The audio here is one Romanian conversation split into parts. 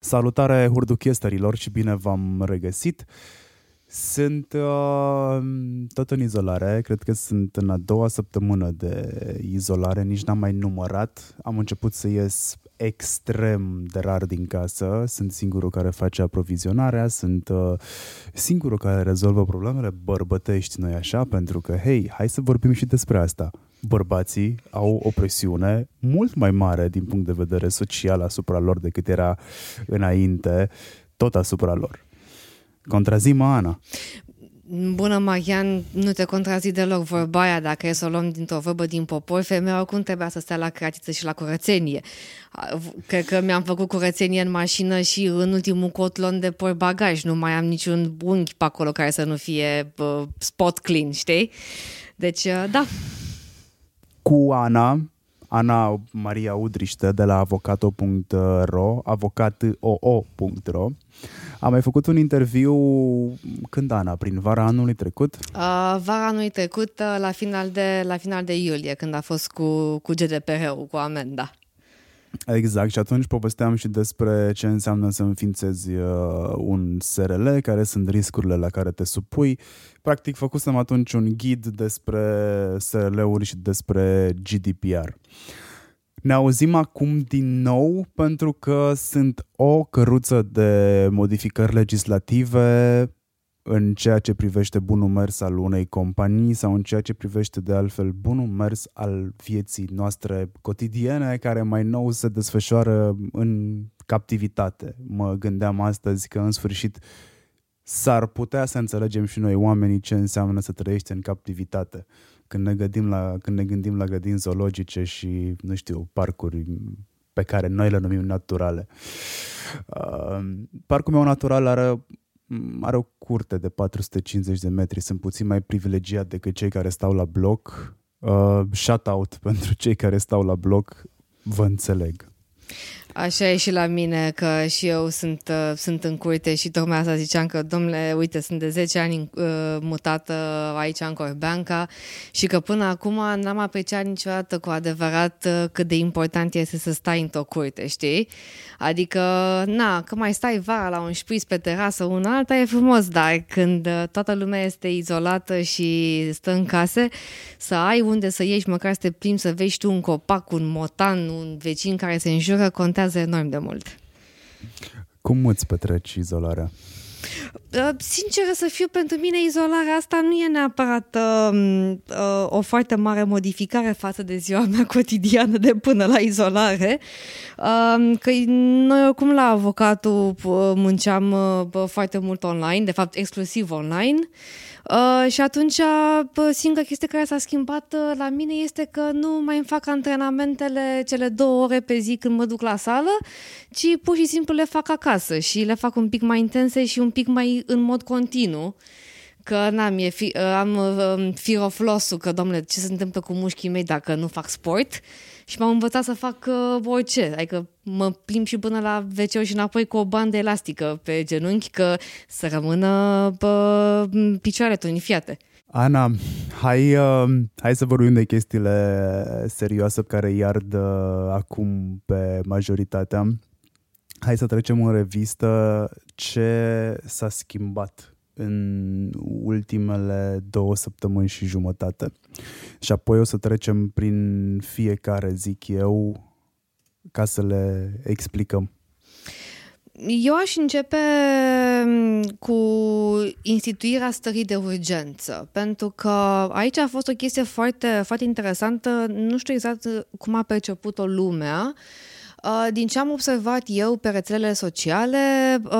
Salutare hurduchesterilor și bine v-am regăsit. Sunt uh, tot în izolare, cred că sunt în a doua săptămână de izolare, nici n-am mai numărat. Am început să ies extrem de rar din casă, sunt singurul care face aprovizionarea, sunt uh, singurul care rezolvă problemele bărbătești, noi așa, pentru că, hei, hai să vorbim și despre asta. Bărbații au o presiune mult mai mare din punct de vedere social asupra lor decât era înainte, tot asupra lor. Contrazi-mă, Ana. Bună, Marian, nu te contrazi deloc vorba aia, dacă e să o luăm dintr-o vorbă din popor, femeia oricum trebuia să stea la cratiță și la curățenie. Cred că mi-am făcut curățenie în mașină și în ultimul cotlon de bagaj. Nu mai am niciun unghi pe acolo care să nu fie uh, spot clean, știi? Deci, uh, da. Cu Ana, Ana Maria Udriște de la avocato.ro, avocatoo.ro. Am mai făcut un interviu când, Ana? Prin vara anului trecut? Uh, vara anului trecut, uh, la final, de, la final de iulie, când a fost cu, cu GDPR-ul, cu amenda. Exact, și atunci povesteam și despre ce înseamnă să înființezi uh, un SRL, care sunt riscurile la care te supui. Practic, făcusem atunci un ghid despre SRL-uri și despre GDPR. Ne auzim acum din nou pentru că sunt o căruță de modificări legislative în ceea ce privește bunul mers al unei companii sau în ceea ce privește de altfel bunul mers al vieții noastre cotidiene care mai nou se desfășoară în captivitate. Mă gândeam astăzi că în sfârșit s-ar putea să înțelegem și noi oamenii ce înseamnă să trăiești în captivitate. Când ne gândim la, când ne gândim la grădini zoologice și, nu știu, parcuri pe care noi le numim naturale. Uh, parcul meu natural are are o curte de 450 de metri, sunt puțin mai privilegiat decât cei care stau la bloc. Uh, shout-out pentru cei care stau la bloc, vă înțeleg. Așa e și la mine, că și eu sunt, uh, sunt în curte și tocmai asta ziceam că, domnule, uite, sunt de 10 ani uh, mutată aici în Corbeanca și că până acum n-am apreciat niciodată cu adevărat uh, cât de important este să stai într-o curte, știi? Adică, na, că mai stai vara la un șpriț pe terasă, un alta e frumos, dar când uh, toată lumea este izolată și stă în case, să ai unde să ieși, măcar să te plimbi, să vezi tu un copac, un motan, un vecin care se înjură, contează enorm de mult. Cum îți petreci izolarea? Uh, sinceră să fiu, pentru mine izolarea asta nu e neapărat uh, uh, o foarte mare modificare față de ziua mea cotidiană de până la izolare. Uh, că noi oricum la avocatul uh, munceam uh, foarte mult online, de fapt exclusiv online. Uh, Uh, și atunci, uh, singura chestie care s-a schimbat uh, la mine este că nu mai îmi fac antrenamentele cele două ore pe zi când mă duc la sală, ci pur și simplu le fac acasă și le fac un pic mai intense și un pic mai în mod continuu că n-am, e fi, uh, am uh, fear of loss-ul, că, domnule, ce se întâmplă cu mușchii mei dacă nu fac sport? Și m-am învățat să fac uh, orice, adică mă plimb și până la wc și înapoi cu o bandă elastică pe genunchi, că să rămână pe picioare tonifiate. Ana, hai, uh, hai să vorbim de chestiile serioase care iard uh, acum pe majoritatea. Hai să trecem în revistă ce s-a schimbat în ultimele două săptămâni și jumătate. Și apoi o să trecem prin fiecare, zic eu, ca să le explicăm. Eu aș începe mm, cu instituirea stării de urgență, pentru că aici a fost o chestie foarte, foarte interesantă. Nu știu exact cum a perceput-o lumea, Uh, din ce am observat eu pe rețelele sociale, uh,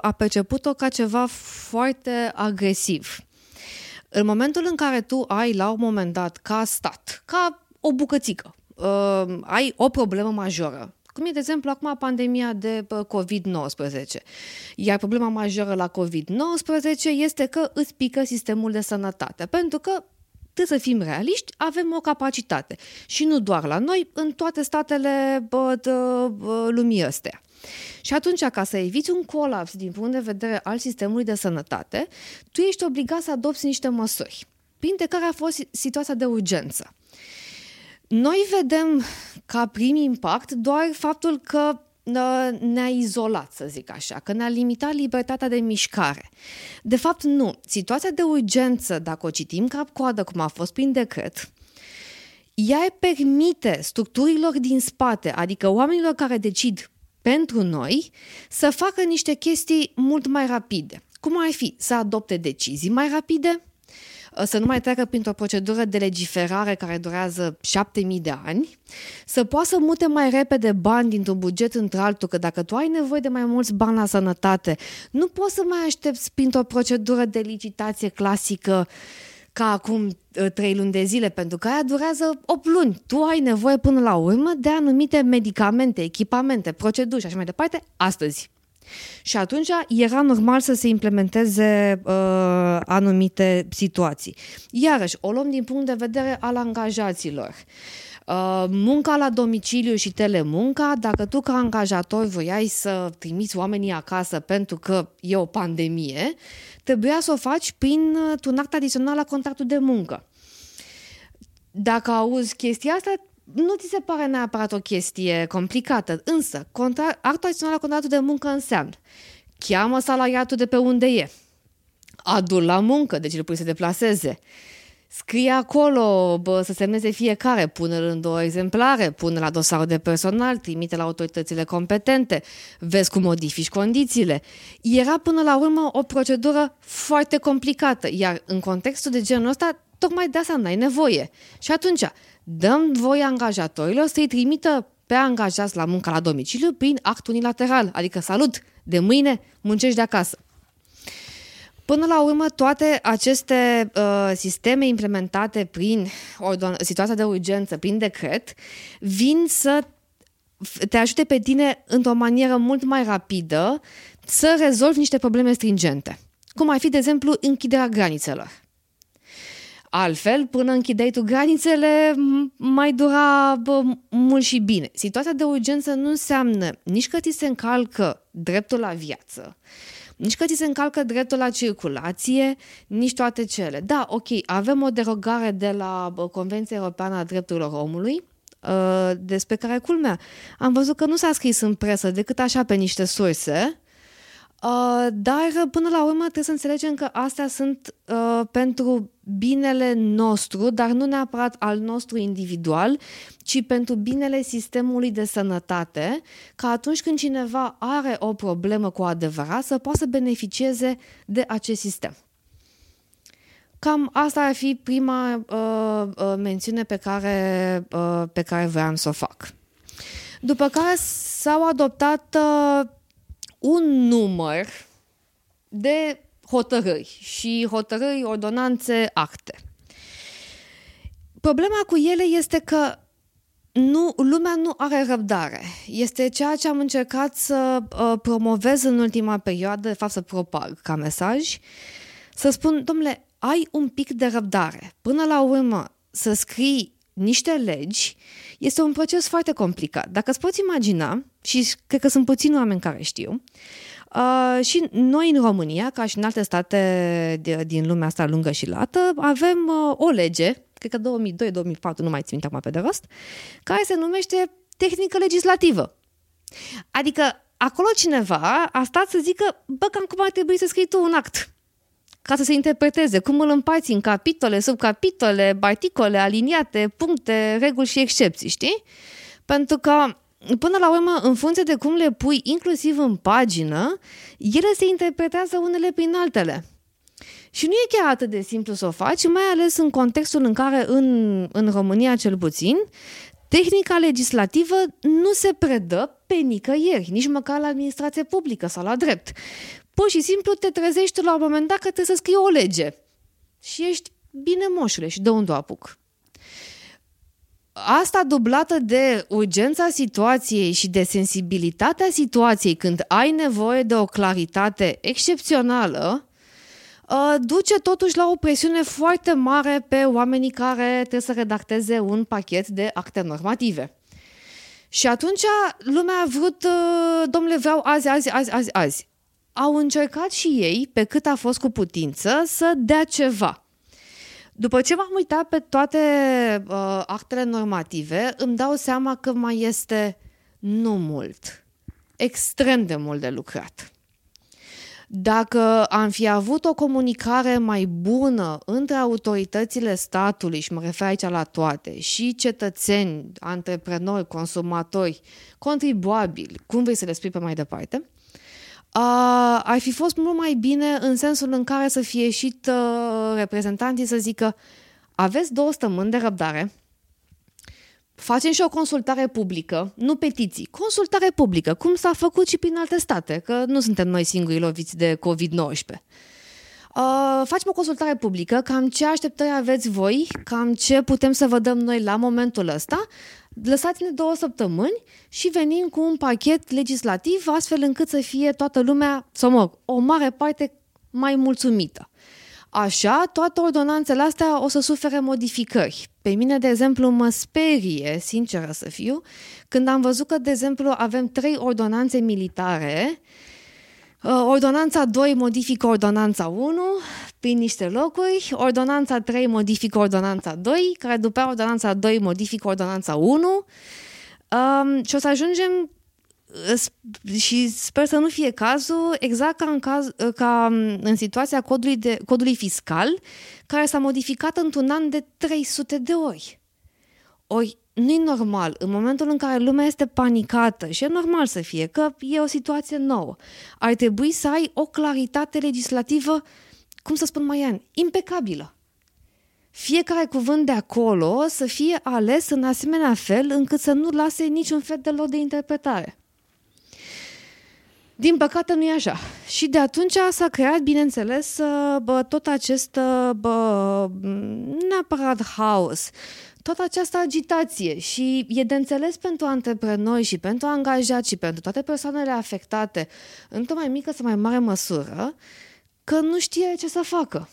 a perceput-o ca ceva foarte agresiv. În momentul în care tu ai la un moment dat, ca stat, ca o bucățică, uh, ai o problemă majoră, cum e, de exemplu, acum pandemia de COVID-19. Iar problema majoră la COVID-19 este că îți pică sistemul de sănătate, pentru că trebuie să fim realiști, avem o capacitate. Și nu doar la noi, în toate statele bă, de, bă, lumii astea. Și atunci, ca să eviți un colaps din punct de vedere al sistemului de sănătate, tu ești obligat să adopți niște măsuri, printre care a fost situația de urgență. Noi vedem ca prim impact doar faptul că ne-a izolat, să zic așa, că ne-a limitat libertatea de mișcare. De fapt, nu. Situația de urgență, dacă o citim cap-coadă, cum a fost prin decret, ea permite structurilor din spate, adică oamenilor care decid pentru noi, să facă niște chestii mult mai rapide. Cum ar fi să adopte decizii mai rapide, să nu mai treacă printr-o procedură de legiferare care durează șapte mii de ani, să poată să mute mai repede bani dintr-un buget într-altul, că dacă tu ai nevoie de mai mulți bani la sănătate, nu poți să mai aștepți printr-o procedură de licitație clasică ca acum ă, trei luni de zile, pentru că aia durează 8 luni. Tu ai nevoie până la urmă de anumite medicamente, echipamente, proceduri și așa mai departe, astăzi. Și atunci era normal să se implementeze uh, anumite situații. Iarăși, o luăm din punct de vedere al angajaților. Uh, munca la domiciliu și telemunca, dacă tu ca angajator voiai să trimiți oamenii acasă pentru că e o pandemie, trebuia să o faci prin un act adițional la contractul de muncă. Dacă auzi chestia asta, nu ți se pare neapărat o chestie complicată, însă contra- actul adițional la contractul de muncă înseamnă cheamă salariatul de pe unde e, adu la muncă, deci îl pui să deplaseze, scrie acolo bă, să semneze fiecare, pune în două exemplare, pune la dosarul de personal, trimite la autoritățile competente, vezi cum modifici condițiile. Era până la urmă o procedură foarte complicată, iar în contextul de genul ăsta, tocmai de asta n-ai nevoie. Și atunci, dăm voie angajatorilor să-i trimită pe angajați la muncă la domiciliu prin act unilateral, adică salut, de mâine muncești de acasă. Până la urmă, toate aceste uh, sisteme implementate prin ordon- situația de urgență, prin decret, vin să te ajute pe tine într-o manieră mult mai rapidă să rezolvi niște probleme stringente. Cum ar fi, de exemplu, închiderea granițelor. Altfel, până închideai tu granițele, mai dura bă, mult și bine. Situația de urgență nu înseamnă nici că ți se încalcă dreptul la viață, nici că ți se încalcă dreptul la circulație, nici toate cele. Da, ok, avem o derogare de la Convenția Europeană a Drepturilor Omului, ă, despre care, culmea, am văzut că nu s-a scris în presă decât așa pe niște surse, Uh, dar până la urmă trebuie să înțelegem că astea sunt uh, pentru binele nostru, dar nu neapărat al nostru individual, ci pentru binele sistemului de sănătate, ca atunci când cineva are o problemă cu adevărat să poată să beneficieze de acest sistem. Cam asta ar fi prima uh, uh, mențiune pe care, uh, pe care voiam să o fac. După care s-au adoptat uh, un număr de hotărâri și hotărâri, ordonanțe, acte. Problema cu ele este că nu, lumea nu are răbdare. Este ceea ce am încercat să uh, promovez în ultima perioadă, de fapt să propag ca mesaj, să spun, domnule, ai un pic de răbdare. Până la urmă, să scrii niște legi este un proces foarte complicat. Dacă îți poți imagina, și cred că sunt puțini oameni care știu, uh, și noi în România, ca și în alte state de, din lumea asta lungă și lată, avem uh, o lege, cred că 2002-2004, nu mai țin acum pe de rost, care se numește tehnică legislativă. Adică acolo cineva a stat să zică, bă, cam cum ar trebui să scrii tu un act ca să se interpreteze, cum îl împați în capitole, subcapitole, articole, aliniate, puncte, reguli și excepții, știi? Pentru că până la urmă, în funcție de cum le pui, inclusiv în pagină, ele se interpretează unele prin altele. Și nu e chiar atât de simplu să o faci, mai ales în contextul în care, în, în România cel puțin, tehnica legislativă nu se predă pe nicăieri, nici măcar la administrație publică sau la drept. Pur și simplu te trezești la un moment dat că trebuie să scrii o lege. Și ești bine moșule și de unde o apuc. Asta dublată de urgența situației și de sensibilitatea situației când ai nevoie de o claritate excepțională, uh, duce totuși la o presiune foarte mare pe oamenii care trebuie să redacteze un pachet de acte normative. Și atunci lumea a vrut, uh, domnule, vreau azi, azi, azi, azi, azi au încercat și ei, pe cât a fost cu putință, să dea ceva. După ce m-am uitat pe toate uh, actele normative, îmi dau seama că mai este nu mult. extrem de mult de lucrat. Dacă am fi avut o comunicare mai bună între autoritățile statului, și mă refer aici la toate, și cetățeni, antreprenori, consumatori, contribuabili, cum vrei să le spui pe mai departe, uh, ar fi fost mult mai bine în sensul în care să fie ieșit uh, reprezentanții să zică aveți două stămâni de răbdare, facem și o consultare publică, nu petiții, consultare publică, cum s-a făcut și prin alte state, că nu suntem noi singurii loviți de COVID-19. Uh, facem o consultare publică, cam ce așteptări aveți voi, cam ce putem să vă dăm noi la momentul ăsta, lăsați-ne două săptămâni și venim cu un pachet legislativ astfel încât să fie toată lumea, sau mă, o mare parte mai mulțumită. Așa, toate ordonanțele astea o să sufere modificări. Pe mine, de exemplu, mă sperie, sinceră să fiu, când am văzut că, de exemplu, avem trei ordonanțe militare, uh, Ordonanța 2 modifică ordonanța 1 prin niște locuri, ordonanța 3 modifică ordonanța 2, care după ordonanța 2 modifică ordonanța 1 um, și o să ajungem și sper să nu fie cazul exact ca în, caz, ca în situația codului, de, codului fiscal, care s-a modificat într-un an de 300 de ori. Ori nu e normal, în momentul în care lumea este panicată și e normal să fie, că e o situație nouă, ar trebui să ai o claritate legislativă, cum să spun mai an, impecabilă. Fiecare cuvânt de acolo să fie ales în asemenea fel încât să nu lase niciun fel de lot de interpretare. Din păcate nu e așa. Și de atunci s-a creat, bineînțeles, uh, bă, tot acest, uh, bă, neapărat haos, toată această agitație și e de înțeles pentru antreprenori și pentru angajați și pentru toate persoanele afectate, într-o mai mică sau mai mare măsură, că nu știe ce să facă.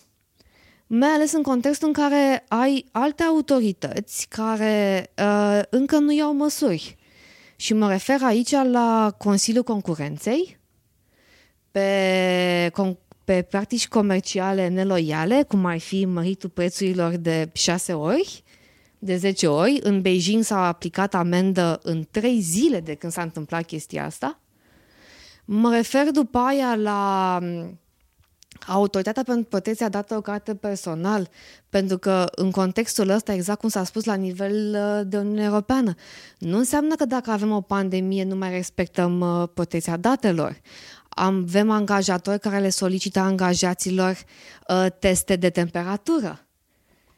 Mai ales în contextul în care ai alte autorități care uh, încă nu iau măsuri. Și mă refer aici la Consiliul Concurenței, pe, pe practici comerciale neloiale, cum ar fi măritul prețurilor de 6 ori, de 10 ori. În Beijing s-a aplicat amendă în 3 zile de când s-a întâmplat chestia asta. Mă refer după aia la Autoritatea pentru protecția datelor carte personal, pentru că în contextul ăsta, exact cum s-a spus la nivel uh, de Uniune Europeană, nu înseamnă că dacă avem o pandemie nu mai respectăm uh, protecția datelor. Avem angajatori care le solicită angajaților uh, teste de temperatură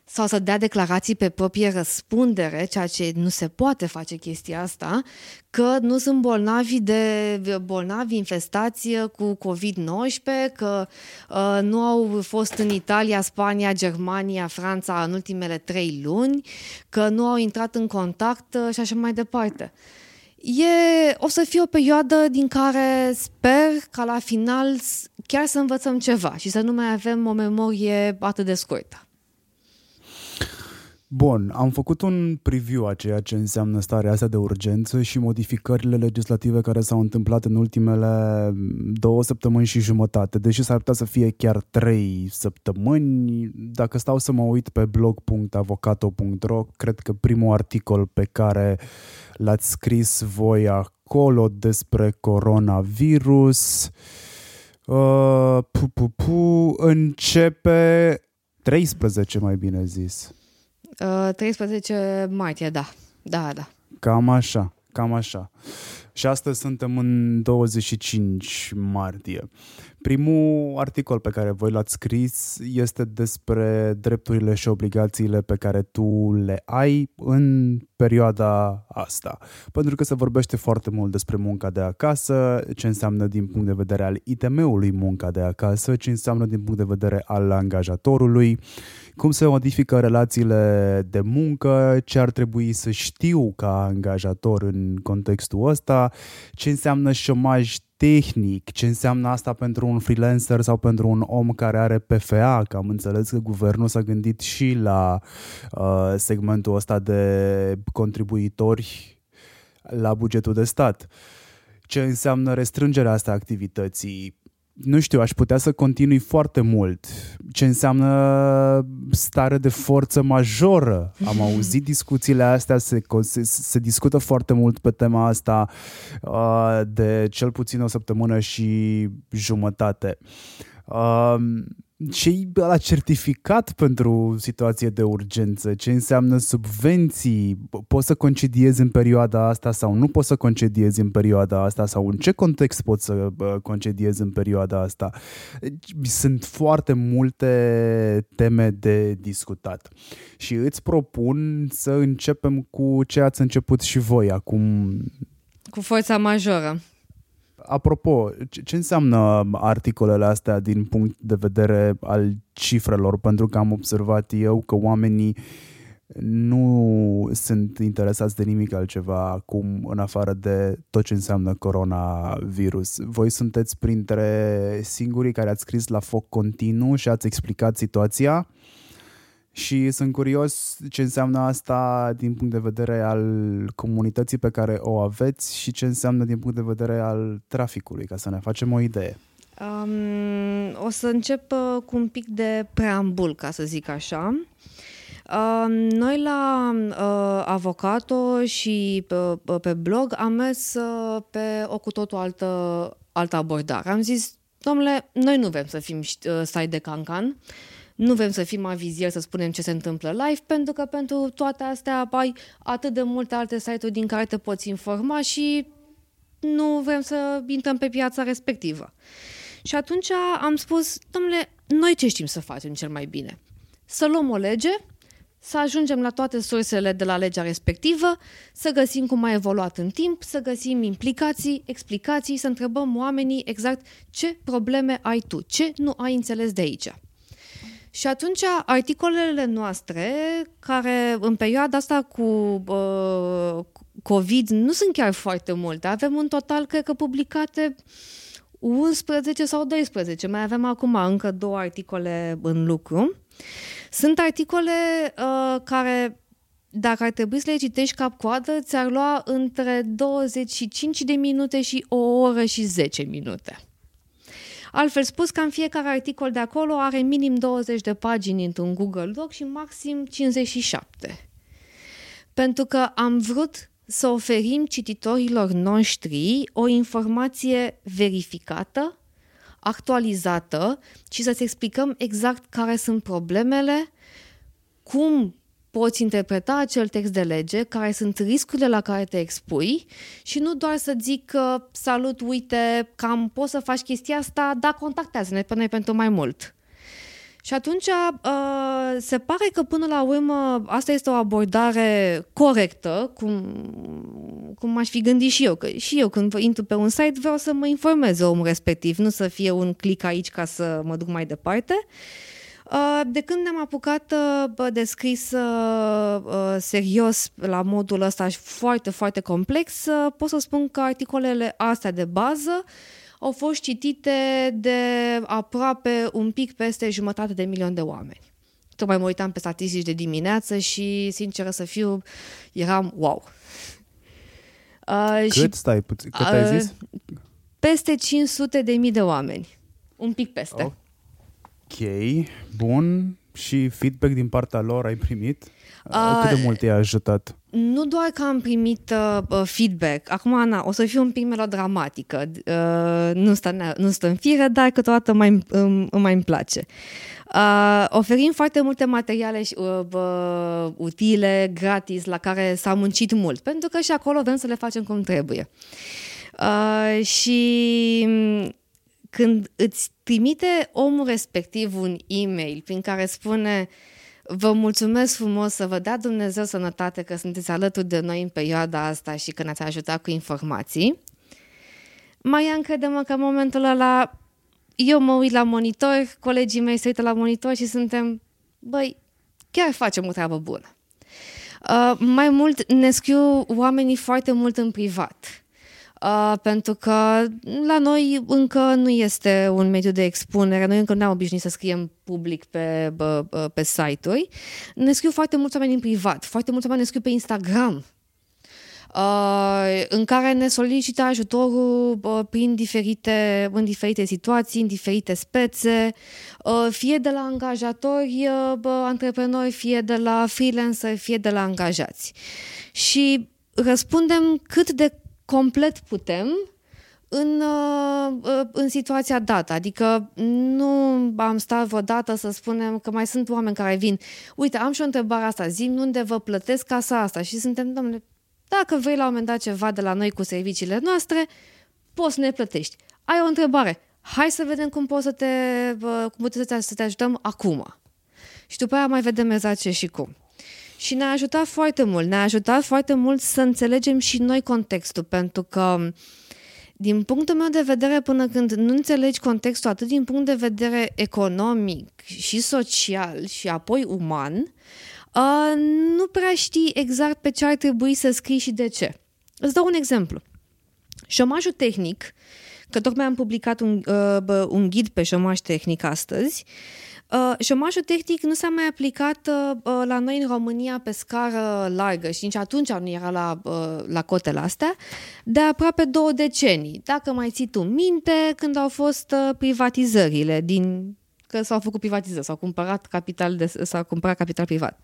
sau să dea declarații pe proprie răspundere, ceea ce nu se poate face chestia asta, că nu sunt bolnavi de bolnavi infestați cu COVID-19, că uh, nu au fost în Italia, Spania, Germania, Franța în ultimele trei luni, că nu au intrat în contact uh, și așa mai departe. E, o să fie o perioadă din care sper ca la final chiar să învățăm ceva și să nu mai avem o memorie atât de scurtă. Bun, am făcut un preview a ceea ce înseamnă starea asta de urgență și modificările legislative care s-au întâmplat în ultimele două săptămâni și jumătate, deși s-ar putea să fie chiar trei săptămâni. Dacă stau să mă uit pe blog.avocato.ro, cred că primul articol pe care l-ați scris voi acolo despre coronavirus uh, pu, pu, pu, începe 13 mai bine zis 13 uh, martie, da. Da, da. Cam așa, cam așa. Și astăzi suntem în 25 martie. Primul articol pe care voi l-ați scris este despre drepturile și obligațiile pe care tu le ai în perioada asta. Pentru că se vorbește foarte mult despre munca de acasă, ce înseamnă din punct de vedere al ITM-ului munca de acasă, ce înseamnă din punct de vedere al angajatorului, cum se modifică relațiile de muncă, ce ar trebui să știu ca angajator în contextul ăsta, ce înseamnă șomaj tehnic, ce înseamnă asta pentru un freelancer sau pentru un om care are PFA, că am înțeles că guvernul s-a gândit și la uh, segmentul ăsta de contribuitori la bugetul de stat. Ce înseamnă restrângerea asta activității, nu știu, aș putea să continui foarte mult. Ce înseamnă stare de forță majoră? Am auzit discuțiile astea, se, se, se discută foarte mult pe tema asta uh, de cel puțin o săptămână și jumătate. Uh, ce la certificat pentru situație de urgență, ce înseamnă subvenții, poți să concediezi în perioada asta sau nu poți să concediezi în perioada asta sau în ce context poți să concediezi în perioada asta. Sunt foarte multe teme de discutat și îți propun să începem cu ce ați început și voi acum. Cu forța majoră apropo, ce înseamnă articolele astea din punct de vedere al cifrelor? Pentru că am observat eu că oamenii nu sunt interesați de nimic altceva acum în afară de tot ce înseamnă coronavirus. Voi sunteți printre singurii care ați scris la foc continuu și ați explicat situația și sunt curios ce înseamnă asta din punct de vedere al comunității pe care o aveți și ce înseamnă din punct de vedere al traficului, ca să ne facem o idee. Um, o să încep uh, cu un pic de preambul, ca să zic așa. Uh, noi la uh, Avocato și pe, uh, pe blog am mers uh, pe o cu totul altă, altă abordare. Am zis, domnule, noi nu vrem să fim uh, site de cancan, uh, nu vrem să fim avizieri să spunem ce se întâmplă live, pentru că pentru toate astea ai atât de multe alte site-uri din care te poți informa și nu vrem să intrăm pe piața respectivă. Și atunci am spus, domnule, noi ce știm să facem cel mai bine? Să luăm o lege, să ajungem la toate sursele de la legea respectivă, să găsim cum a evoluat în timp, să găsim implicații, explicații, să întrebăm oamenii exact ce probleme ai tu, ce nu ai înțeles de aici. Și atunci articolele noastre, care în perioada asta cu uh, COVID nu sunt chiar foarte multe, avem în total, cred că, publicate 11 sau 12. Mai avem acum încă două articole în lucru. Sunt articole uh, care, dacă ar trebui să le citești cap-coadă, ți-ar lua între 25 de minute și o oră și 10 minute. Altfel spus, cam fiecare articol de acolo are minim 20 de pagini într-un Google Doc și maxim 57. Pentru că am vrut să oferim cititorilor noștri o informație verificată, actualizată și să-ți explicăm exact care sunt problemele, cum poți interpreta acel text de lege, care sunt riscurile la care te expui și nu doar să zic că salut, uite, cam poți să faci chestia asta, da, contactează-ne pe noi pentru mai mult. Și atunci uh, se pare că până la urmă asta este o abordare corectă, cum, cum aș fi gândit și eu, că și eu când intru pe un site vreau să mă informez omul respectiv, nu să fie un click aici ca să mă duc mai departe. Uh, de când ne-am apucat uh, de scris uh, serios la modul ăsta și foarte, foarte complex, pot să spun că articolele astea de bază au fost citite de aproape un pic peste jumătate de milion de oameni. Tocmai mă uitam pe statistici de dimineață și, sinceră să fiu, eram wow. Uh, Cât? Și, Stai puțin, cât uh, ai zis? Peste 500 de mii de oameni. Un pic peste. Oh. Ok, bun. Și feedback din partea lor ai primit? Uh, Cât de mult i-a ajutat? Nu doar că am primit uh, feedback. Acum, Ana, o să fiu un pic melodramatică. Uh, nu, stă, nu stă în fire, dar câteodată mai, îmi, mai îmi place. Uh, oferim foarte multe materiale uh, uh, utile, gratis, la care s-a muncit mult, pentru că și acolo vrem să le facem cum trebuie. Uh, și când îți trimite omul respectiv un e-mail prin care spune Vă mulțumesc frumos să vă dea Dumnezeu sănătate că sunteți alături de noi în perioada asta și că ne-ați ajutat cu informații. Mai am crede-mă că în momentul ăla eu mă uit la monitor, colegii mei se uită la monitor și suntem, băi, chiar facem o treabă bună. Uh, mai mult ne scriu oamenii foarte mult în privat Uh, pentru că la noi încă nu este un mediu de expunere, noi încă nu am obișnuit să scriem public pe, pe, pe site-uri. Ne scriu foarte mulți oameni în privat, foarte mulți oameni ne scriu pe Instagram. uh, în care ne solicită ajutorul uh, prin diferite, în diferite situații, în diferite spețe, uh, fie de la angajatori, antreprenori, fie de la freelancer, fie de la angajați. Și răspundem cât de complet putem în, în situația dată. Adică nu am stat vreodată să spunem că mai sunt oameni care vin. Uite, am și o întrebare asta, zim unde vă plătesc casa asta și suntem, domnule, dacă vrei la un moment dat ceva de la noi cu serviciile noastre, poți să ne plătești. Ai o întrebare, hai să vedem cum poți să te, cum putem să te, să te ajutăm acum. Și după aia mai vedem exact ce și cum. Și ne-a ajutat foarte mult, ne-a ajutat foarte mult să înțelegem și noi contextul, pentru că din punctul meu de vedere, până când nu înțelegi contextul atât din punct de vedere economic și social și apoi uman, uh, nu prea știi exact pe ce ar trebui să scrii și de ce. Îți dau un exemplu. Șomajul tehnic, că tocmai am publicat un, uh, un ghid pe șomaj tehnic astăzi, Uh, șomajul tehnic nu s-a mai aplicat uh, uh, la noi în România pe scară largă și nici atunci nu era la, uh, la cotele astea, de aproape două decenii. Dacă mai ții tu minte, când au fost uh, privatizările din că s-au făcut privatizări, s-au cumpărat capital, de, s-au cumpărat capital privat.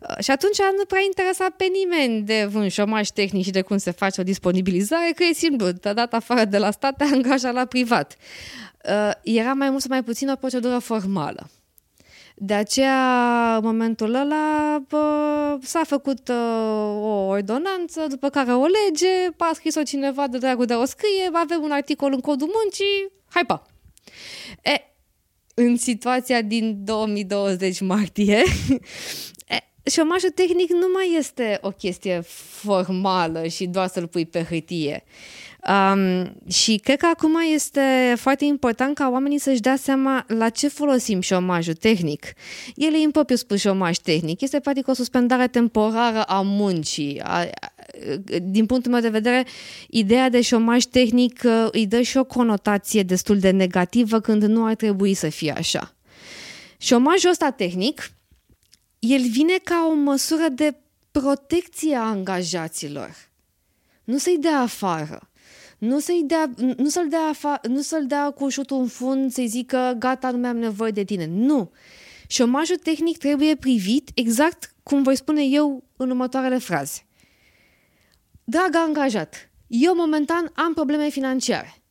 Uh, și atunci nu prea interesa pe nimeni de un șomaj tehnic și de cum se face o disponibilizare, că e simplu, te-a dat afară de la stat, te angajat la privat. Uh, era mai mult sau mai puțin o procedură formală. De aceea, în momentul ăla, bă, s-a făcut uh, o ordonanță, după care o lege, a scris-o cineva de dragul de o scrie, avem un articol în codul muncii, hai pa! E, în situația din 2020 martie, șomajul tehnic nu mai este o chestie formală și doar să-l pui pe hârtie. Um, și cred că acum este foarte important ca oamenii să-și dea seama la ce folosim șomajul tehnic. El e impropriu spus șomaj tehnic, este practic o suspendare temporară a muncii. A, a, din punctul meu de vedere, ideea de șomaj tehnic uh, îi dă și o conotație destul de negativă când nu ar trebui să fie așa. Șomajul ăsta tehnic, el vine ca o măsură de protecție a angajaților. Nu să-i dea afară nu, să-i dea, nu, să-l dea afa, nu să-l dea cu ușutul în fund, să-i zică gata, nu mai am nevoie de tine. Nu. Șomajul tehnic trebuie privit exact cum voi spune eu în următoarele fraze. Dragă angajat, eu momentan am probleme financiare.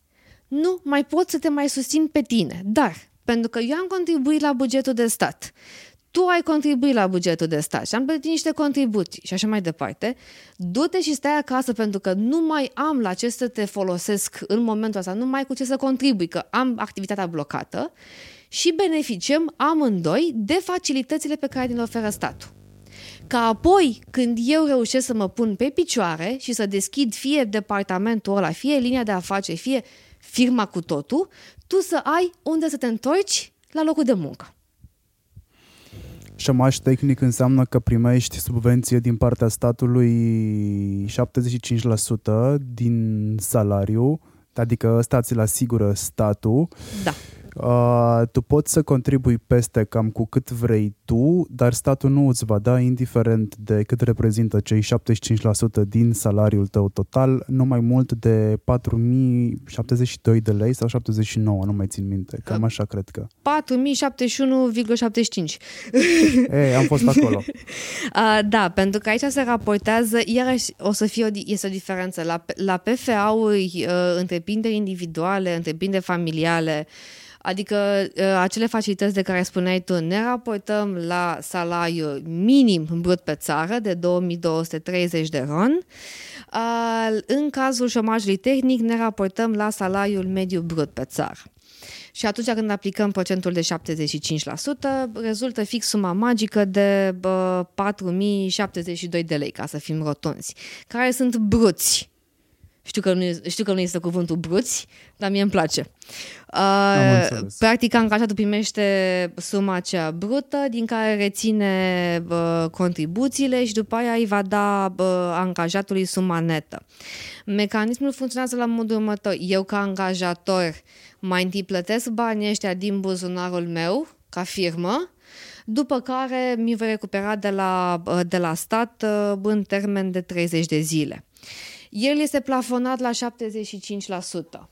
Nu mai pot să te mai susțin pe tine, dar pentru că eu am contribuit la bugetul de stat, tu ai contribuit la bugetul de stat și am plătit niște contribuții și așa mai departe, du-te și stai acasă pentru că nu mai am la ce să te folosesc în momentul ăsta, nu mai cu ce să contribui, că am activitatea blocată și beneficiem amândoi de facilitățile pe care ni le oferă statul. Ca apoi, când eu reușesc să mă pun pe picioare și să deschid fie departamentul ăla, fie linia de afaceri, fie firma cu totul, tu să ai unde să te întorci la locul de muncă. Șomaj tehnic înseamnă că primești subvenție din partea statului 75% din salariu, adică ăsta ți-l asigură statul. Da. Uh, tu poți să contribui peste cam cu cât vrei tu, dar statul nu îți va da, indiferent de cât reprezintă cei 75% din salariul tău total, nu mai mult de 4072 de lei sau 79, nu mai țin minte, cam așa cred că. 4071,75. Ei, am fost acolo. uh, da, pentru că aici se raportează, iarăși o să fie o, este o diferență. La, la PFA-uri, uh, întreprinderi individuale, întreprinderi familiale, Adică ă, acele facilități de care spuneai tu, ne raportăm la salariu minim brut pe țară de 2230 de RON. În cazul șomajului tehnic ne raportăm la salariul mediu brut pe țară. Și atunci când aplicăm procentul de 75%, rezultă fix suma magică de bă, 4072 de lei, ca să fim rotunzi, care sunt bruți știu că, nu, știu că nu este cuvântul bruți, dar mie îmi place. Uh, practic, angajatul primește suma aceea brută, din care reține uh, contribuțiile și după aia îi va da uh, angajatului suma netă. Mecanismul funcționează la modul următor. Eu, ca angajator, mai întâi plătesc banii ăștia din buzunarul meu, ca firmă, după care mi voi recupera de la, de la stat uh, în termen de 30 de zile. El este plafonat la 75%.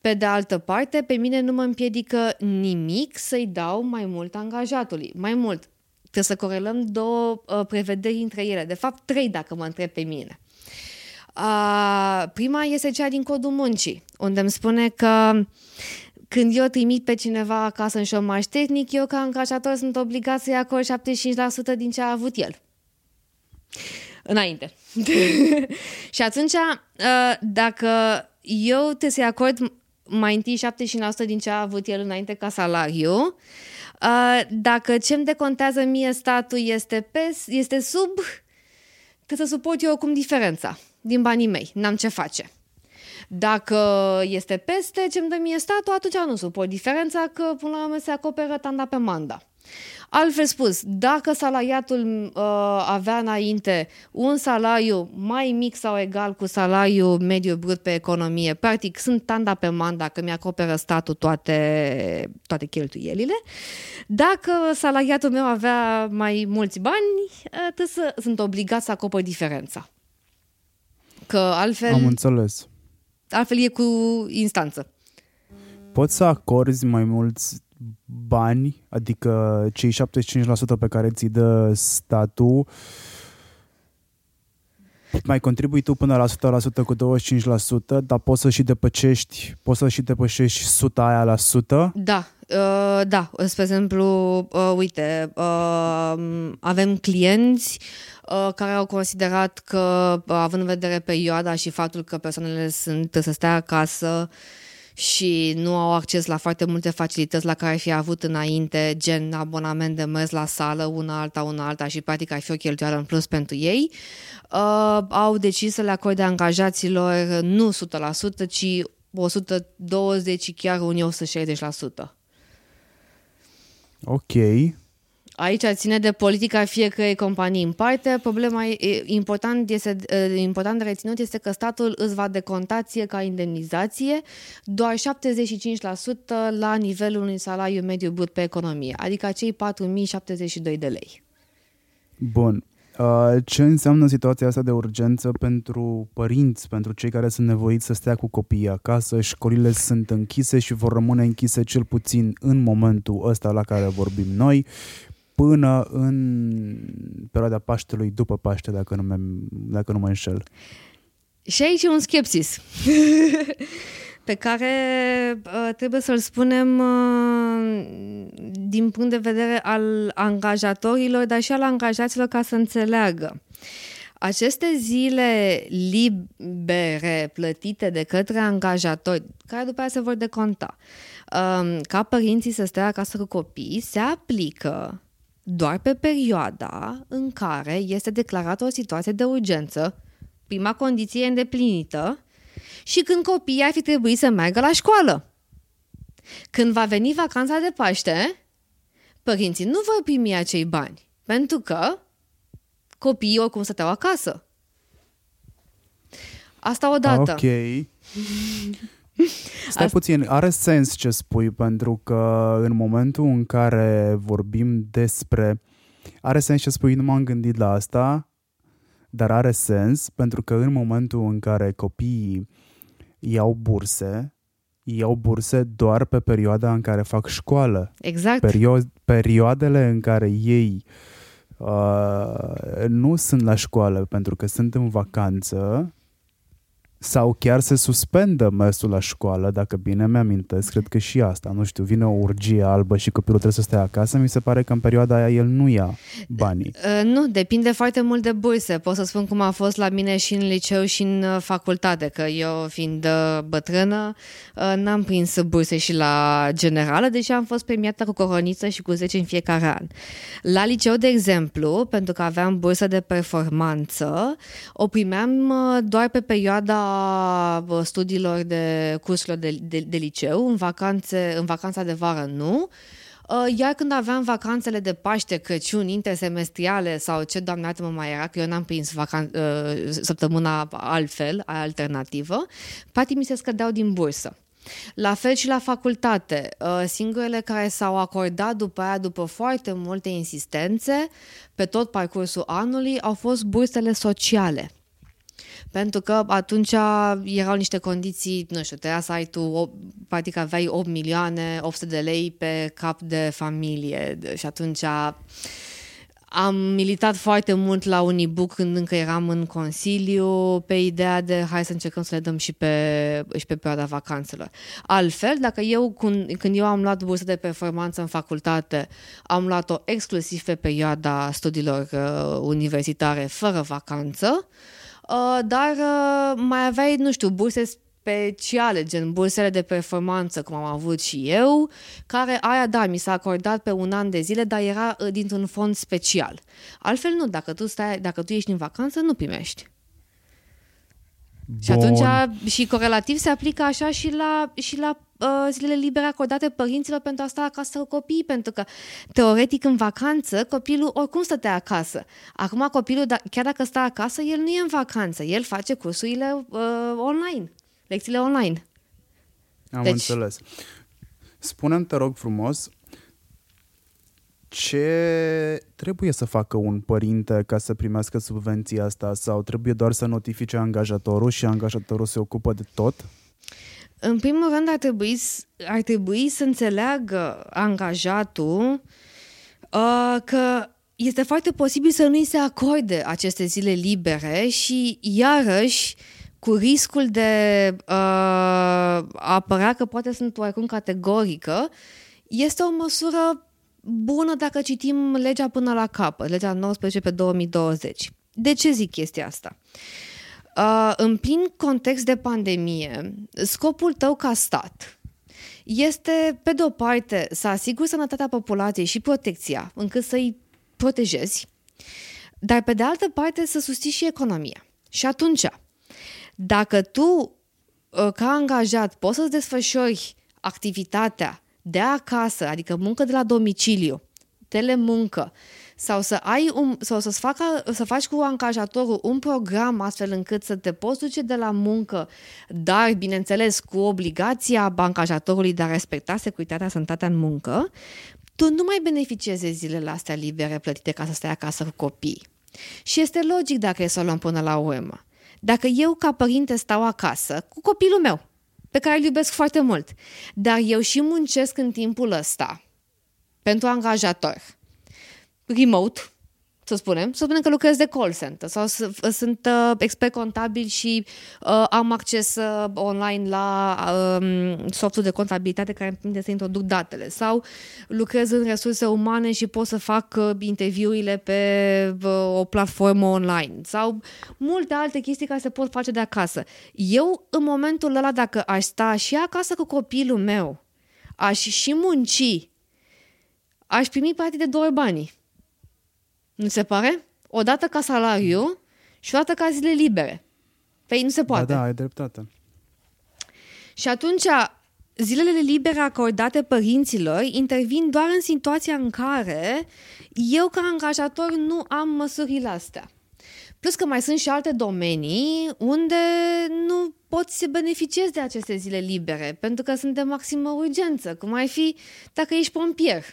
Pe de altă parte, pe mine nu mă împiedică nimic să-i dau mai mult angajatului. Mai mult, trebuie să corelăm două uh, prevederi între ele. De fapt, trei dacă mă întreb pe mine. Uh, prima este cea din codul muncii, unde îmi spune că când eu trimit pe cineva acasă în șomaj tehnic, eu ca angajator sunt obligat să-i acord 75% din ce a avut el. Înainte. și atunci, uh, dacă eu trebuie să-i acord mai întâi 75% din ce a avut el înainte ca salariu, uh, dacă ce îmi decontează mie statul este, pe, este sub, trebuie să suport eu acum diferența din banii mei. N-am ce face. Dacă este peste ce îmi dă mie statul, atunci nu suport diferența că până la urmă se acoperă tanda pe manda. Altfel spus, dacă salariatul uh, avea înainte un salariu mai mic sau egal cu salariul mediu brut pe economie, practic sunt tanda pe manda că mi-acoperă statul toate, toate cheltuielile. Dacă salariatul meu avea mai mulți bani, uh, să, sunt obligat să acopăr diferența. Că altfel... Am înțeles. Altfel e cu instanță. Poți să acorzi mai mulți bani, adică cei 75% pe care ți dă statul, mai contribui tu până la 100% cu 25%, dar poți să și depășești, poți să și depășești 100 aia la 100? Da, uh, da. Spre exemplu, uh, uite, uh, avem clienți uh, care au considerat că, uh, având în vedere perioada și faptul că persoanele sunt să stea acasă, uh, și nu au acces la foarte multe facilități la care fi avut înainte, gen abonament de mers la sală, una alta, una alta și practic ar fi o cheltuială în plus pentru ei, uh, au decis să le acorde angajaților nu 100%, ci 120, chiar unii 160%. Ok. Aici ține de politica fiecărei companii în parte. Problema e, important, este, important de reținut este că statul îți va decontație ca indemnizație doar 75% la nivelul unui salariu mediu brut pe economie, adică acei 4.072 de lei. Bun. Ce înseamnă situația asta de urgență pentru părinți, pentru cei care sunt nevoiți să stea cu copiii acasă? Școlile sunt închise și vor rămâne închise cel puțin în momentul ăsta la care vorbim noi până în perioada Paștelui, după Paște, dacă nu, mă, dacă nu mă înșel. Și aici e un skepsis pe care uh, trebuie să-l spunem uh, din punct de vedere al angajatorilor, dar și al angajaților ca să înțeleagă. Aceste zile libere plătite de către angajatori, care după aceea se vor deconta, uh, ca părinții să stea acasă cu copii, se aplică doar pe perioada în care este declarată o situație de urgență, prima condiție îndeplinită, și când copiii ar fi trebuit să meargă la școală. Când va veni vacanța de Paște, părinții nu vor primi acei bani, pentru că copiii oricum stăteau acasă. Asta odată. Ok. Stai Asta... puțin, are sens ce spui, pentru că în momentul în care vorbim despre... Are sens ce spui, nu m-am gândit la asta, dar are sens pentru că în momentul în care copiii iau burse, iau burse doar pe perioada în care fac școală. Exact. Perio- perioadele în care ei uh, nu sunt la școală pentru că sunt în vacanță, sau chiar se suspendă mersul la școală, dacă bine mi-amintesc, cred că și asta, nu știu, vine o urgie albă și copilul trebuie să stea acasă, mi se pare că în perioada aia el nu ia banii. Uh, nu, depinde foarte mult de burse. Pot să spun cum a fost la mine și în liceu și în uh, facultate, că eu fiind uh, bătrână n-am prins burse și la generală, deși am fost premiată cu coroniță și cu 10 în fiecare an. La liceu, de exemplu, pentru că aveam bursă de performanță, o primeam doar pe perioada studiilor de cursurilor de, de, de liceu, în, vacanțe, în vacanța de vară nu, uh, iar când aveam vacanțele de Paște, Crăciun, intersemestriale sau ce doamne mă mai era, că eu n-am prins vacan- uh, săptămâna altfel, alternativă, practic mi se scădeau din bursă. La fel și la facultate, uh, singurele care s-au acordat după aia, după foarte multe insistențe, pe tot parcursul anului, au fost bursele sociale Pentru că atunci erau niște condiții, nu știu, trebuia să ai tu, practic aveai 8 milioane, 800 de lei pe cap de familie și atunci am militat foarte mult la Unibuc când încă eram în Consiliu pe ideea de hai să încercăm să le dăm și pe, și pe perioada vacanțelor. Altfel, dacă eu, când, când eu am luat bursă de performanță în facultate, am luat-o exclusiv pe perioada studiilor uh, universitare fără vacanță, uh, dar uh, mai aveai, nu știu, burse speciale, gen bursele de performanță, cum am avut și eu, care aia, da, mi s-a acordat pe un an de zile, dar era uh, dintr-un fond special. Altfel nu, dacă tu, stai, dacă tu ești în vacanță, nu primești. Bun. Și atunci și corelativ se aplică așa și la, și la uh, zilele libere acordate părinților pentru a sta acasă cu copiii, pentru că teoretic în vacanță copilul oricum stătea acasă. Acum copilul, da, chiar dacă stă acasă, el nu e în vacanță, el face cursurile uh, online lecțiile online. Am deci... înțeles. Spune-mi, te rog frumos, ce trebuie să facă un părinte ca să primească subvenția asta sau trebuie doar să notifice angajatorul și angajatorul se ocupă de tot? În primul rând ar trebui, ar trebui să înțeleagă angajatul uh, că este foarte posibil să nu-i se acorde aceste zile libere și iarăși uh, cu riscul de uh, a apărea că poate sunt oarecum categorică, este o măsură bună dacă citim legea până la capăt, legea 19 pe 2020. De ce zic chestia asta? Uh, în plin context de pandemie, scopul tău ca stat este, pe de o parte, să asiguri sănătatea populației și protecția, încât să-i protejezi, dar pe de altă parte să susții și economia. Și atunci, dacă tu, uh, ca angajat, poți să-ți desfășori activitatea de acasă, adică muncă de la domiciliu, telemuncă, sau să ai un, sau să facă, să faci cu angajatorul un program astfel încât să te poți duce de la muncă, dar, bineînțeles, cu obligația angajatorului de a respecta securitatea, sănătatea în muncă, tu nu mai beneficiezi de zilele astea libere plătite ca să stai acasă cu copii. Și este logic dacă e să o luăm până la urmă. Dacă eu ca părinte stau acasă cu copilul meu, pe care îl iubesc foarte mult, dar eu și muncesc în timpul ăsta pentru angajator, remote, să spunem, să spunem că lucrez de call center sau sunt uh, expert contabil și uh, am acces uh, online la uh, softul de contabilitate care îmi permite să introduc datele sau lucrez în resurse umane și pot să fac uh, interviurile pe uh, o platformă online sau multe alte chestii care se pot face de acasă. Eu, în momentul ăla, dacă aș sta și acasă cu copilul meu, aș și munci, aș primi parte de două bani nu se pare? O dată ca salariu și o dată ca zile libere. Păi nu se poate. Da, da, ai dreptate. Și atunci, zilele libere acordate părinților intervin doar în situația în care eu, ca angajator, nu am măsurile astea. Plus că mai sunt și alte domenii unde nu poți să beneficiezi de aceste zile libere, pentru că sunt de maximă urgență, cum ai fi dacă ești pompier,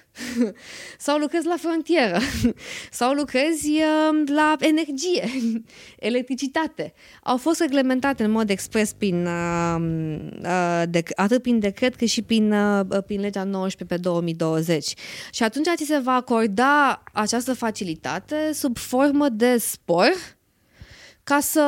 sau lucrezi la frontieră, sau lucrezi uh, la energie, electricitate. Au fost reglementate în mod expres prin, uh, uh, de, atât prin decret cât și prin, prin legea 19 pe 2020. Și atunci ți se va acorda această facilitate sub formă de spor, ca să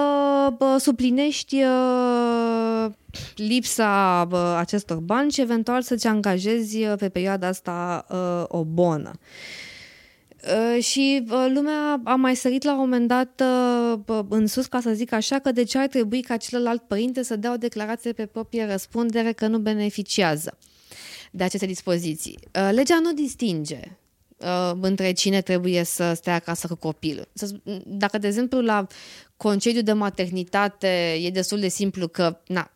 bă, suplinești uh, lipsa bă, acestor bani și eventual să-ți angajezi pe perioada asta uh, o bonă. Uh, și uh, lumea a mai sărit la un moment dat uh, în sus, ca să zic așa, că de ce ar trebui ca celălalt părinte să dea o declarație pe proprie răspundere că nu beneficiază de aceste dispoziții. Uh, legea nu distinge uh, între cine trebuie să stea acasă cu copilul. Dacă, de exemplu, la concediu de maternitate e destul de simplu că, na,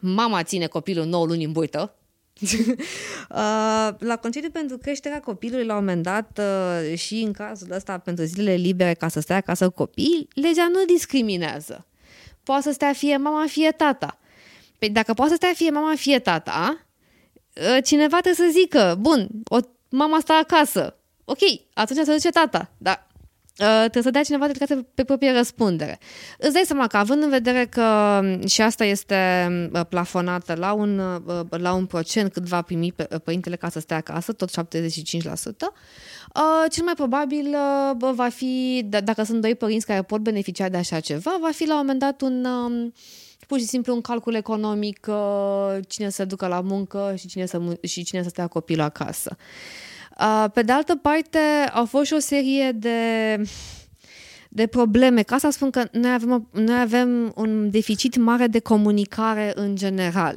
mama ține copilul 9 luni în burtă, uh, la concediu pentru creșterea copilului, la un moment dat, uh, și în cazul ăsta, pentru zilele libere ca să stea acasă cu copii, legea nu discriminează. Poate să stea fie mama, fie tata. Păi dacă poate să stea fie mama, fie tata, uh, cineva trebuie să zică, bun, o, mama stă acasă, ok, atunci să duce tata, dar Uh, trebuie să dea cineva dedicație pe proprie răspundere. Îți dai seama că având în vedere că um, și asta este uh, plafonată la un, uh, la un procent cât va primi părintele ca să stea acasă, tot 75%, cel mai probabil va fi, dacă sunt doi părinți care pot beneficia de așa ceva, va fi la un moment dat un um, pur și simplu un calcul economic cine să ducă la muncă și cine să, și cine să stea copilul acasă. Pe de altă parte, au fost și o serie de, de probleme. Ca să spun că noi avem, noi avem un deficit mare de comunicare în general.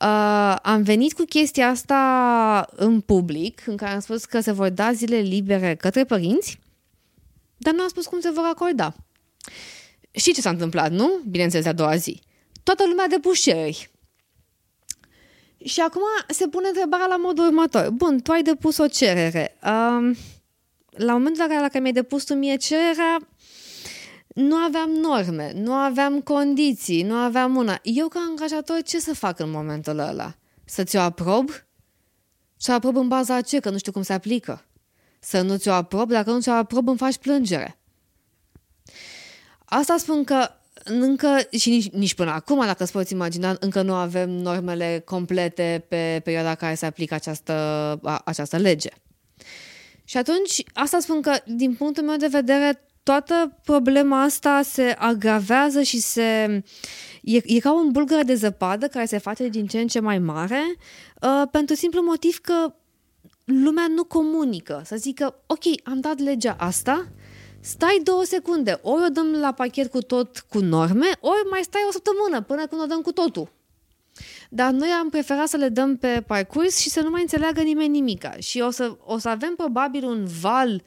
Uh, am venit cu chestia asta în public, în care am spus că se vor da zile libere către părinți, dar nu am spus cum se vor acorda. Și ce s-a întâmplat, nu? Bineînțeles, a doua zi. Toată lumea a depus cereri. Și acum se pune întrebarea la modul următor. Bun, tu ai depus o cerere. Um, la momentul la care, la care mi-ai depus tu mie cererea, nu aveam norme, nu aveam condiții, nu aveam una. Eu ca angajator ce să fac în momentul ăla? Să ți-o aprob? Și aprob în baza a ce? Că nu știu cum se aplică. Să nu ți-o aprob, dacă nu ți-o aprob îmi faci plângere. Asta spun că încă, și nici, nici până acum, dacă îți poți imagina, încă nu avem normele complete pe perioada care se aplică această, a, această lege. Și atunci, asta spun că, din punctul meu de vedere, toată problema asta se agravează și se... E, e ca un bulgăre de zăpadă care se face din ce în ce mai mare uh, pentru simplu motiv că lumea nu comunică. Să zică, ok, am dat legea asta, stai două secunde, ori o dăm la pachet cu tot cu norme, ori mai stai o săptămână până când o dăm cu totul. Dar noi am preferat să le dăm pe parcurs și să nu mai înțeleagă nimeni nimica. Și o să, o să avem probabil un val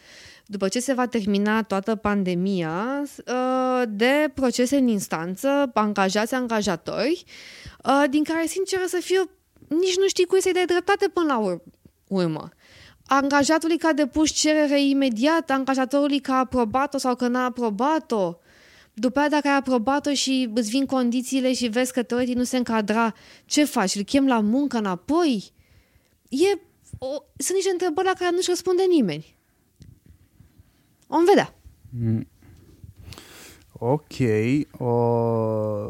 după ce se va termina toată pandemia, uh, de procese în instanță, angajați, angajatori, uh, din care, sincer să fiu, nici nu știi cui să-i dai dreptate până la urmă angajatului că a depus cerere imediat, angajatorului că a aprobat-o sau că n-a aprobat-o. După aia, dacă ai aprobat-o și îți vin condițiile și vezi că teoretic nu se încadra, ce faci? Îl chem la muncă înapoi? E, o, sunt niște întrebări la care nu-și răspunde nimeni. O vedea. Mm. Ok. Uh,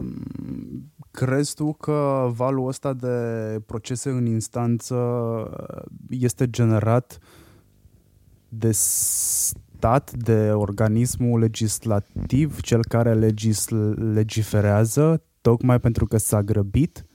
Crezi tu că valul ăsta de procese în instanță este generat de stat, de organismul legislativ, cel care legis- legiferează, tocmai pentru că s-a grăbit?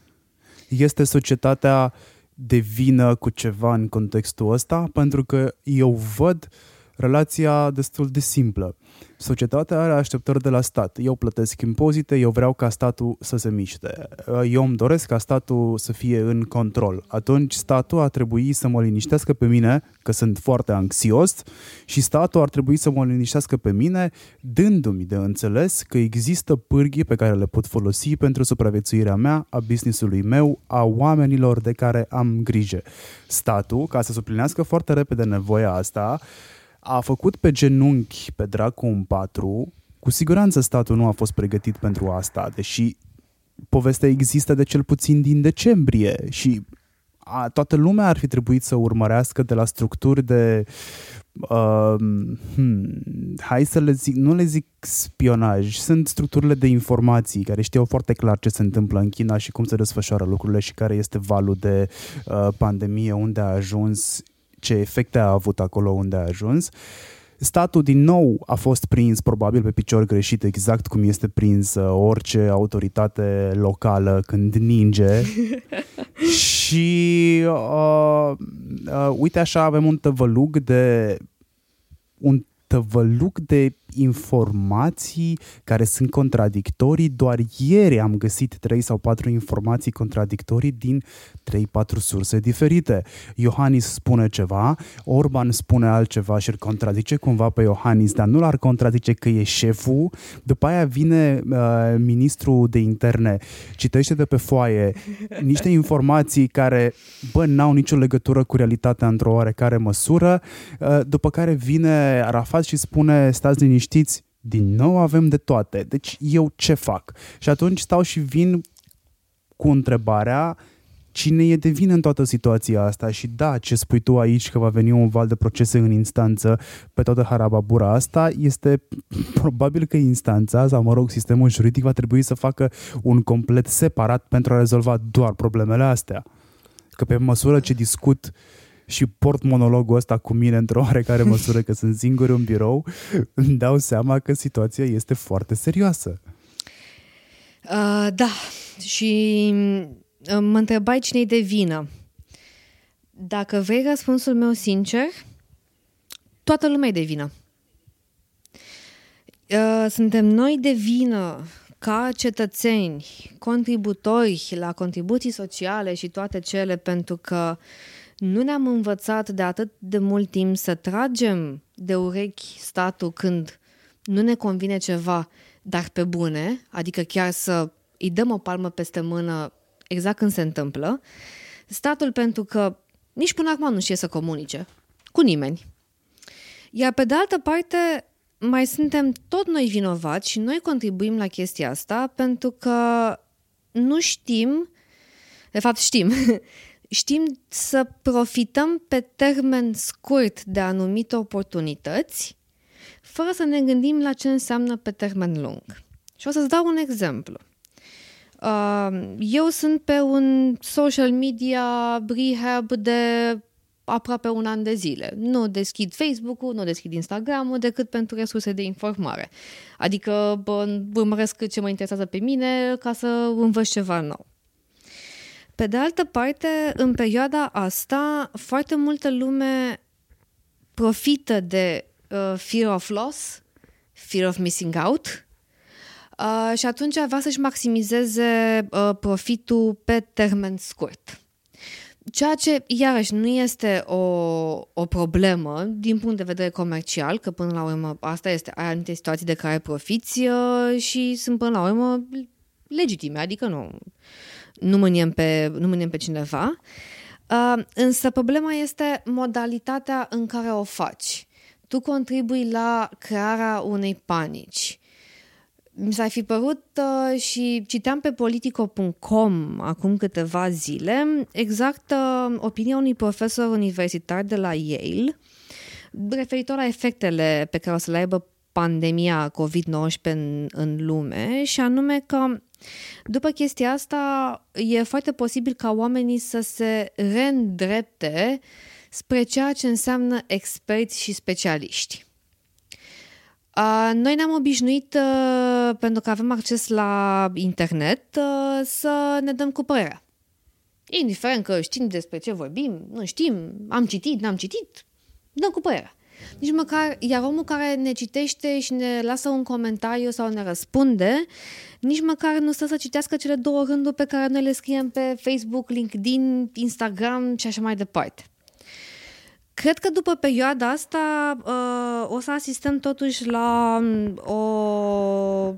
Este societatea de vină cu ceva în contextul ăsta? Pentru că eu văd relația destul de simplă Societatea are așteptări de la stat. Eu plătesc impozite, eu vreau ca statul să se miște. Eu îmi doresc ca statul să fie în control. Atunci statul ar trebui să mă liniștească pe mine, că sunt foarte anxios, și statul ar trebui să mă liniștească pe mine, dându-mi de înțeles că există pârghii pe care le pot folosi pentru supraviețuirea mea, a businessului meu, a oamenilor de care am grijă. Statul, ca să suplinească foarte repede nevoia asta, a făcut pe genunchi pe dracu un patru, cu siguranță statul nu a fost pregătit pentru asta, deși povestea există de cel puțin din decembrie și a, toată lumea ar fi trebuit să urmărească de la structuri de uh, hmm, hai să le zic, nu le zic spionaj, sunt structurile de informații care știau foarte clar ce se întâmplă în China și cum se desfășoară lucrurile și care este valul de uh, pandemie, unde a ajuns ce efecte a avut acolo unde a ajuns. Statul din nou a fost prins probabil pe picior greșit, exact cum este prins orice autoritate locală când ninge. și uh, uh, uite așa avem un tăvălug de un tăvălug de informații care sunt contradictorii. Doar ieri am găsit trei sau patru informații contradictorii din 3-4 surse diferite. Iohannis spune ceva, Orban spune altceva și îl contradice cumva pe Iohannis, dar nu l-ar contradice că e șeful. După aia vine uh, ministrul de interne, citește de pe foaie niște informații care, bă, n-au nicio legătură cu realitatea într-o oarecare măsură, uh, după care vine Arafat și spune, stați liniștiți, din nou avem de toate, deci eu ce fac? Și atunci stau și vin cu întrebarea cine e de vină în toată situația asta și da, ce spui tu aici că va veni un val de procese în instanță pe toată harababura asta, este probabil că instanța sau, mă rog, sistemul juridic va trebui să facă un complet separat pentru a rezolva doar problemele astea. Că pe măsură ce discut și port monologul ăsta cu mine într-o oarecare măsură că sunt singur în birou, îmi dau seama că situația este foarte serioasă. Uh, da, și uh, mă întrebai cine-i de vină. Dacă vrei răspunsul meu sincer, toată lumea e de vină. Uh, suntem noi de vină ca cetățeni, contributori la contribuții sociale și toate cele pentru că nu ne-am învățat de atât de mult timp să tragem de urechi statul când nu ne convine ceva, dar pe bune, adică chiar să îi dăm o palmă peste mână exact când se întâmplă, statul pentru că nici până acum nu știe să comunice cu nimeni. Iar pe de altă parte, mai suntem tot noi vinovați și noi contribuim la chestia asta pentru că nu știm, de fapt știm, știm să profităm pe termen scurt de anumite oportunități fără să ne gândim la ce înseamnă pe termen lung. Și o să-ți dau un exemplu. Uh, eu sunt pe un social media rehab de aproape un an de zile. Nu deschid Facebook-ul, nu deschid Instagram-ul decât pentru resurse de informare. Adică bă, urmăresc ce mă interesează pe mine ca să învăț ceva nou. Pe de altă parte, în perioada asta, foarte multă lume profită de uh, fear of loss, fear of missing out, uh, și atunci vrea să-și maximizeze uh, profitul pe termen scurt. Ceea ce, iarăși, nu este o, o problemă din punct de vedere comercial, că până la urmă asta este, ai anumite situații de care profiți uh, și sunt până la urmă legitime, adică nu, nu mâniem pe, nu mâniem pe cineva. Uh, însă problema este modalitatea în care o faci. Tu contribui la crearea unei panici mi s-a fi părut uh, și citeam pe politico.com acum câteva zile exact uh, opinia unui profesor universitar de la Yale referitor la efectele pe care o să le aibă pandemia COVID-19 în, în lume și anume că după chestia asta e foarte posibil ca oamenii să se reîndrepte spre ceea ce înseamnă experți și specialiști. Uh, noi ne-am obișnuit, uh, pentru că avem acces la internet, uh, să ne dăm cu părerea. Indiferent că știm despre ce vorbim, nu știm, am citit, n-am citit, dăm cu părerea. Nici măcar, iar omul care ne citește și ne lasă un comentariu sau ne răspunde, nici măcar nu stă să citească cele două rânduri pe care noi le scriem pe Facebook, LinkedIn, Instagram și așa mai departe. Cred că după perioada asta uh, o să asistăm totuși la um, o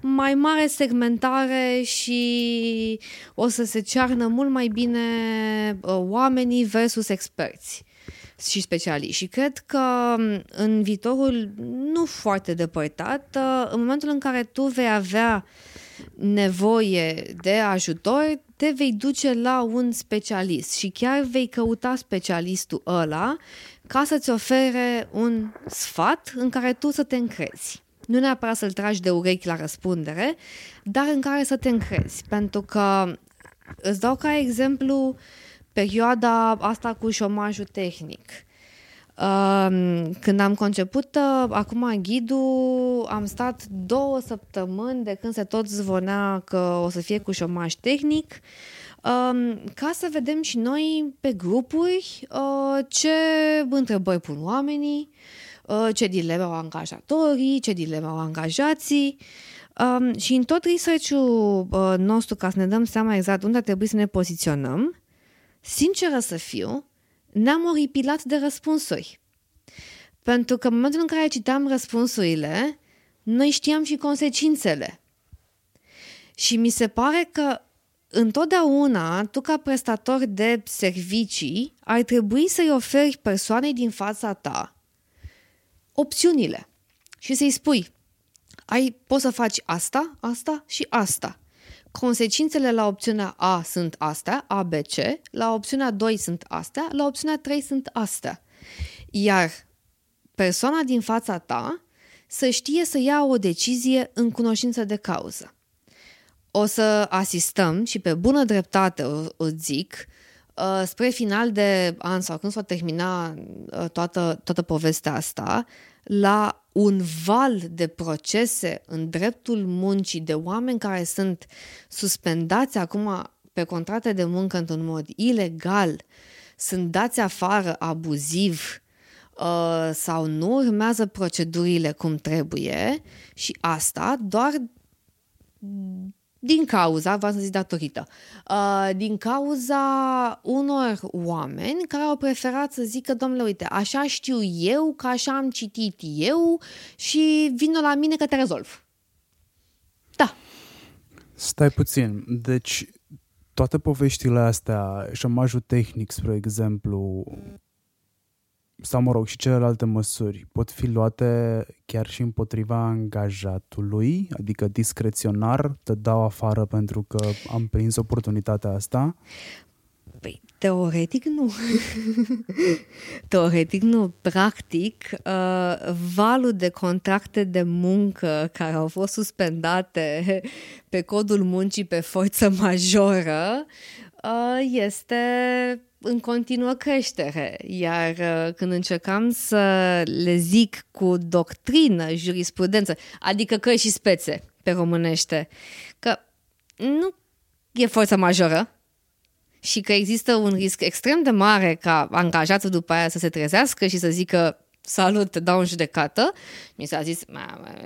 mai mare segmentare și o să se cearnă mult mai bine uh, oamenii versus experți și specialiști. Și cred că um, în viitorul nu foarte depărtat, uh, în momentul în care tu vei avea nevoie de ajutor, te vei duce la un specialist și chiar vei căuta specialistul ăla ca să-ți ofere un sfat în care tu să te încrezi. Nu neapărat să-l tragi de urechi la răspundere, dar în care să te încrezi. Pentru că îți dau ca exemplu perioada asta cu șomajul tehnic. Când am conceput uh, acum ghidul, am stat două săptămâni de când se tot zvonea că o să fie cu șomaj tehnic, um, ca să vedem și noi pe grupuri uh, ce întrebări pun oamenii, uh, ce dileme au angajatorii, ce dileme au angajații. Um, și în tot research-ul nostru, ca să ne dăm seama exact unde trebuie să ne poziționăm, sinceră să fiu, ne-am oripilat de răspunsuri. Pentru că în momentul în care citam răspunsurile, noi știam și consecințele. Și mi se pare că întotdeauna, tu ca prestator de servicii, ar trebui să-i oferi persoanei din fața ta opțiunile și să-i spui, ai, poți să faci asta, asta și asta. Consecințele la opțiunea A sunt astea, A, B, C, la opțiunea 2 sunt astea, la opțiunea 3 sunt astea. Iar persoana din fața ta să știe să ia o decizie în cunoștință de cauză. O să asistăm și pe bună dreptate, o, o zic, uh, spre final de an sau când s-o termina uh, toată, toată povestea asta, la un val de procese în dreptul muncii de oameni care sunt suspendați acum pe contracte de muncă într-un mod ilegal, sunt dați afară abuziv uh, sau nu urmează procedurile cum trebuie și asta doar din cauza, vreau să zic datorită, uh, din cauza unor oameni care au preferat să zică, domnule, uite, așa știu eu, că așa am citit eu și vină la mine că te rezolv. Da. Stai puțin, deci toate poveștile astea, șomajul tehnic, spre exemplu, sau mă rog, și celelalte măsuri pot fi luate chiar și împotriva angajatului, adică discreționar, te dau afară pentru că am prins oportunitatea asta? Păi, teoretic nu. teoretic nu. Practic, uh, valul de contracte de muncă care au fost suspendate pe codul muncii pe forță majoră uh, este în continuă creștere, iar uh, când încercam să le zic cu doctrină, jurisprudență, adică că și spețe pe românește, că nu e forță majoră și că există un risc extrem de mare ca angajatul după aia să se trezească și să zică salut, te dau în judecată, mi s-a zis,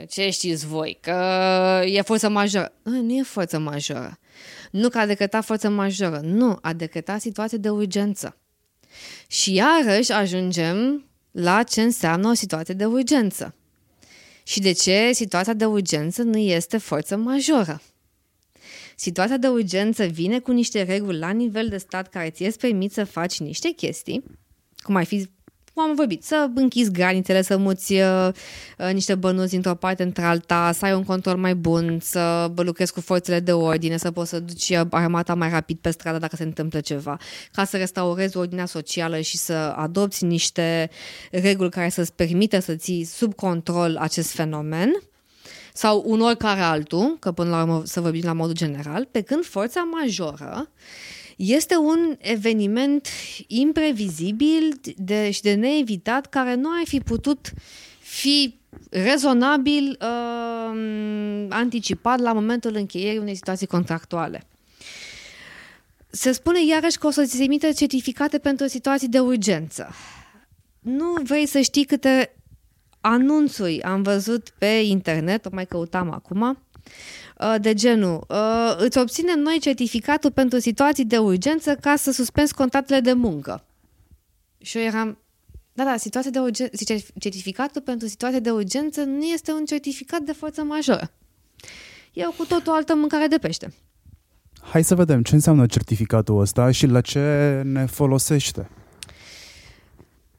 ce știți voi, că e forță majoră. Nu e forță majoră. Nu că a decretat forță majoră, nu, a decretat situație de urgență. Și iarăși ajungem la ce înseamnă o situație de urgență. Și de ce situația de urgență nu este forță majoră. Situația de urgență vine cu niște reguli la nivel de stat care ți-e permit să faci niște chestii, cum ar fi cum am vorbit, să închizi granițele, să muți uh, uh, niște bănuți dintr-o parte într-alta, să ai un control mai bun, să lucrezi cu forțele de ordine, să poți să duci armata mai rapid pe stradă dacă se întâmplă ceva, ca să restaurezi ordinea socială și să adopți niște reguli care să-ți permite să ții sub control acest fenomen sau un oricare altul, că până la urmă să vorbim la modul general, pe când forța majoră este un eveniment imprevizibil de, și de neevitat care nu ai fi putut fi rezonabil uh, anticipat la momentul încheierii unei situații contractuale. Se spune iarăși că o să ți se emite certificate pentru situații de urgență. Nu vrei să știi câte anunțuri am văzut pe internet, o mai căutam acum, Uh, de genul uh, îți obținem noi certificatul pentru situații de urgență ca să suspenzi contractele de muncă. Și eu eram, da, da, situația de urgență, certificatul pentru situații de urgență nu este un certificat de forță majoră. E cu tot o altă mâncare de pește. Hai să vedem ce înseamnă certificatul ăsta și la ce ne folosește.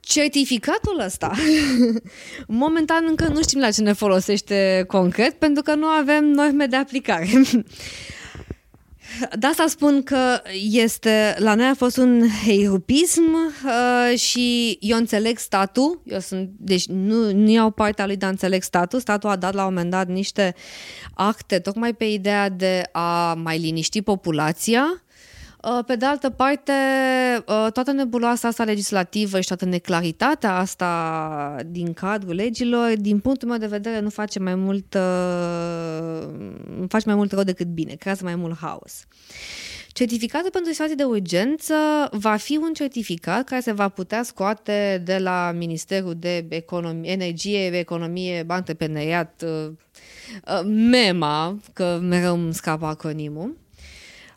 Certificatul ăsta, momentan încă nu știm la ce ne folosește concret, pentru că nu avem norme de aplicare. De asta spun că este, la noi a fost un heirupism uh, și eu înțeleg statul, eu sunt, deci nu, nu iau partea lui de a înțeleg statul, statul a dat la un moment dat niște acte tocmai pe ideea de a mai liniști populația, Uh, pe de altă parte, uh, toată nebuloasa asta legislativă și toată neclaritatea asta din cadrul legilor, din punctul meu de vedere, nu face mai mult, uh, nu face mai mult rău decât bine, creează mai mult haos. Certificatul pentru situații de urgență va fi un certificat care se va putea scoate de la Ministerul de Economie, Energie, Economie, Antreprenoriat, MEMA, că mereu îmi scapă acronimul,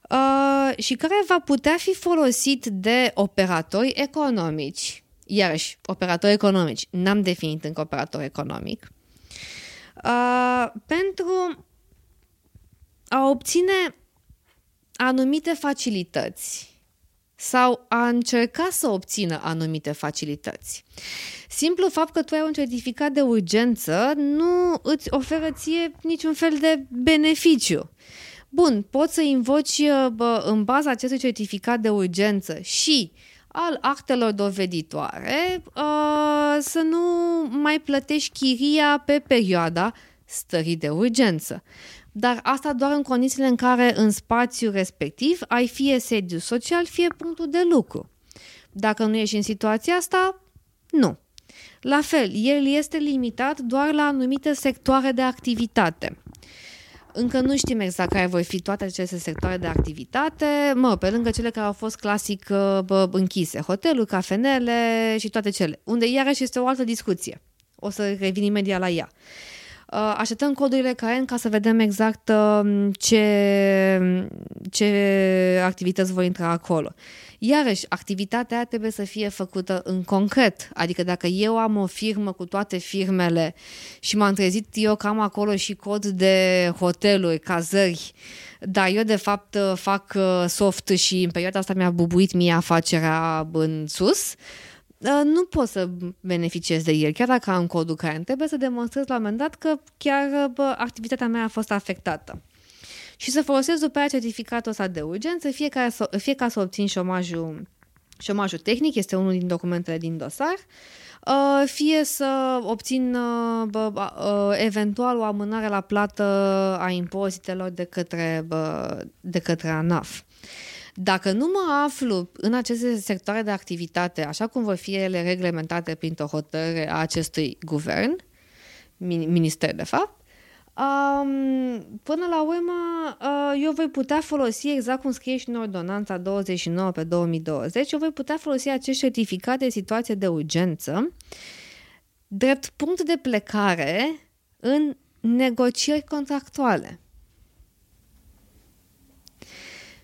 uh, și care va putea fi folosit de operatori economici. Iarăși, operatori economici. N-am definit încă operator economic. Uh, pentru a obține anumite facilități sau a încerca să obțină anumite facilități. Simplu fapt că tu ai un certificat de urgență nu îți oferă ție niciun fel de beneficiu Bun, poți să invoci bă, în baza acestui certificat de urgență și al actelor doveditoare uh, să nu mai plătești chiria pe perioada stării de urgență. Dar asta doar în condițiile în care în spațiul respectiv ai fie sediu social, fie punctul de lucru. Dacă nu ești în situația asta, nu. La fel, el este limitat doar la anumite sectoare de activitate. Încă nu știm exact care vor fi toate aceste sectoare de activitate, mă, pe lângă cele care au fost clasic bă, închise, hoteluri, cafenele și toate cele, unde iarăși este o altă discuție. O să revin imediat la ea. Uh, așteptăm codurile CAEN ca să vedem exact uh, ce, ce activități vor intra acolo. Iarăși, activitatea trebuie să fie făcută în concret. Adică dacă eu am o firmă cu toate firmele și m-am trezit eu că am acolo și cod de hoteluri, cazări, dar eu de fapt fac uh, soft și în perioada asta mi-a bubuit mie afacerea în sus, uh, nu pot să beneficiez de el. Chiar dacă am codul care trebuie să demonstrez la un moment dat că chiar bă, activitatea mea a fost afectată și să folosesc după aia certificatul ăsta de urgență, fie ca să, fie ca să obțin șomajul, șomajul tehnic, este unul din documentele din dosar, uh, fie să obțin uh, uh, eventual o amânare la plată a impozitelor de către, de către ANAF. Dacă nu mă aflu în aceste sectoare de activitate, așa cum vor fi ele reglementate printr-o hotărâre a acestui guvern, minister de fapt, Um, până la urmă, uh, eu voi putea folosi, exact cum scrie și în ordonanța 29 pe 2020, eu voi putea folosi acest certificat de situație de urgență drept punct de plecare în negocieri contractuale.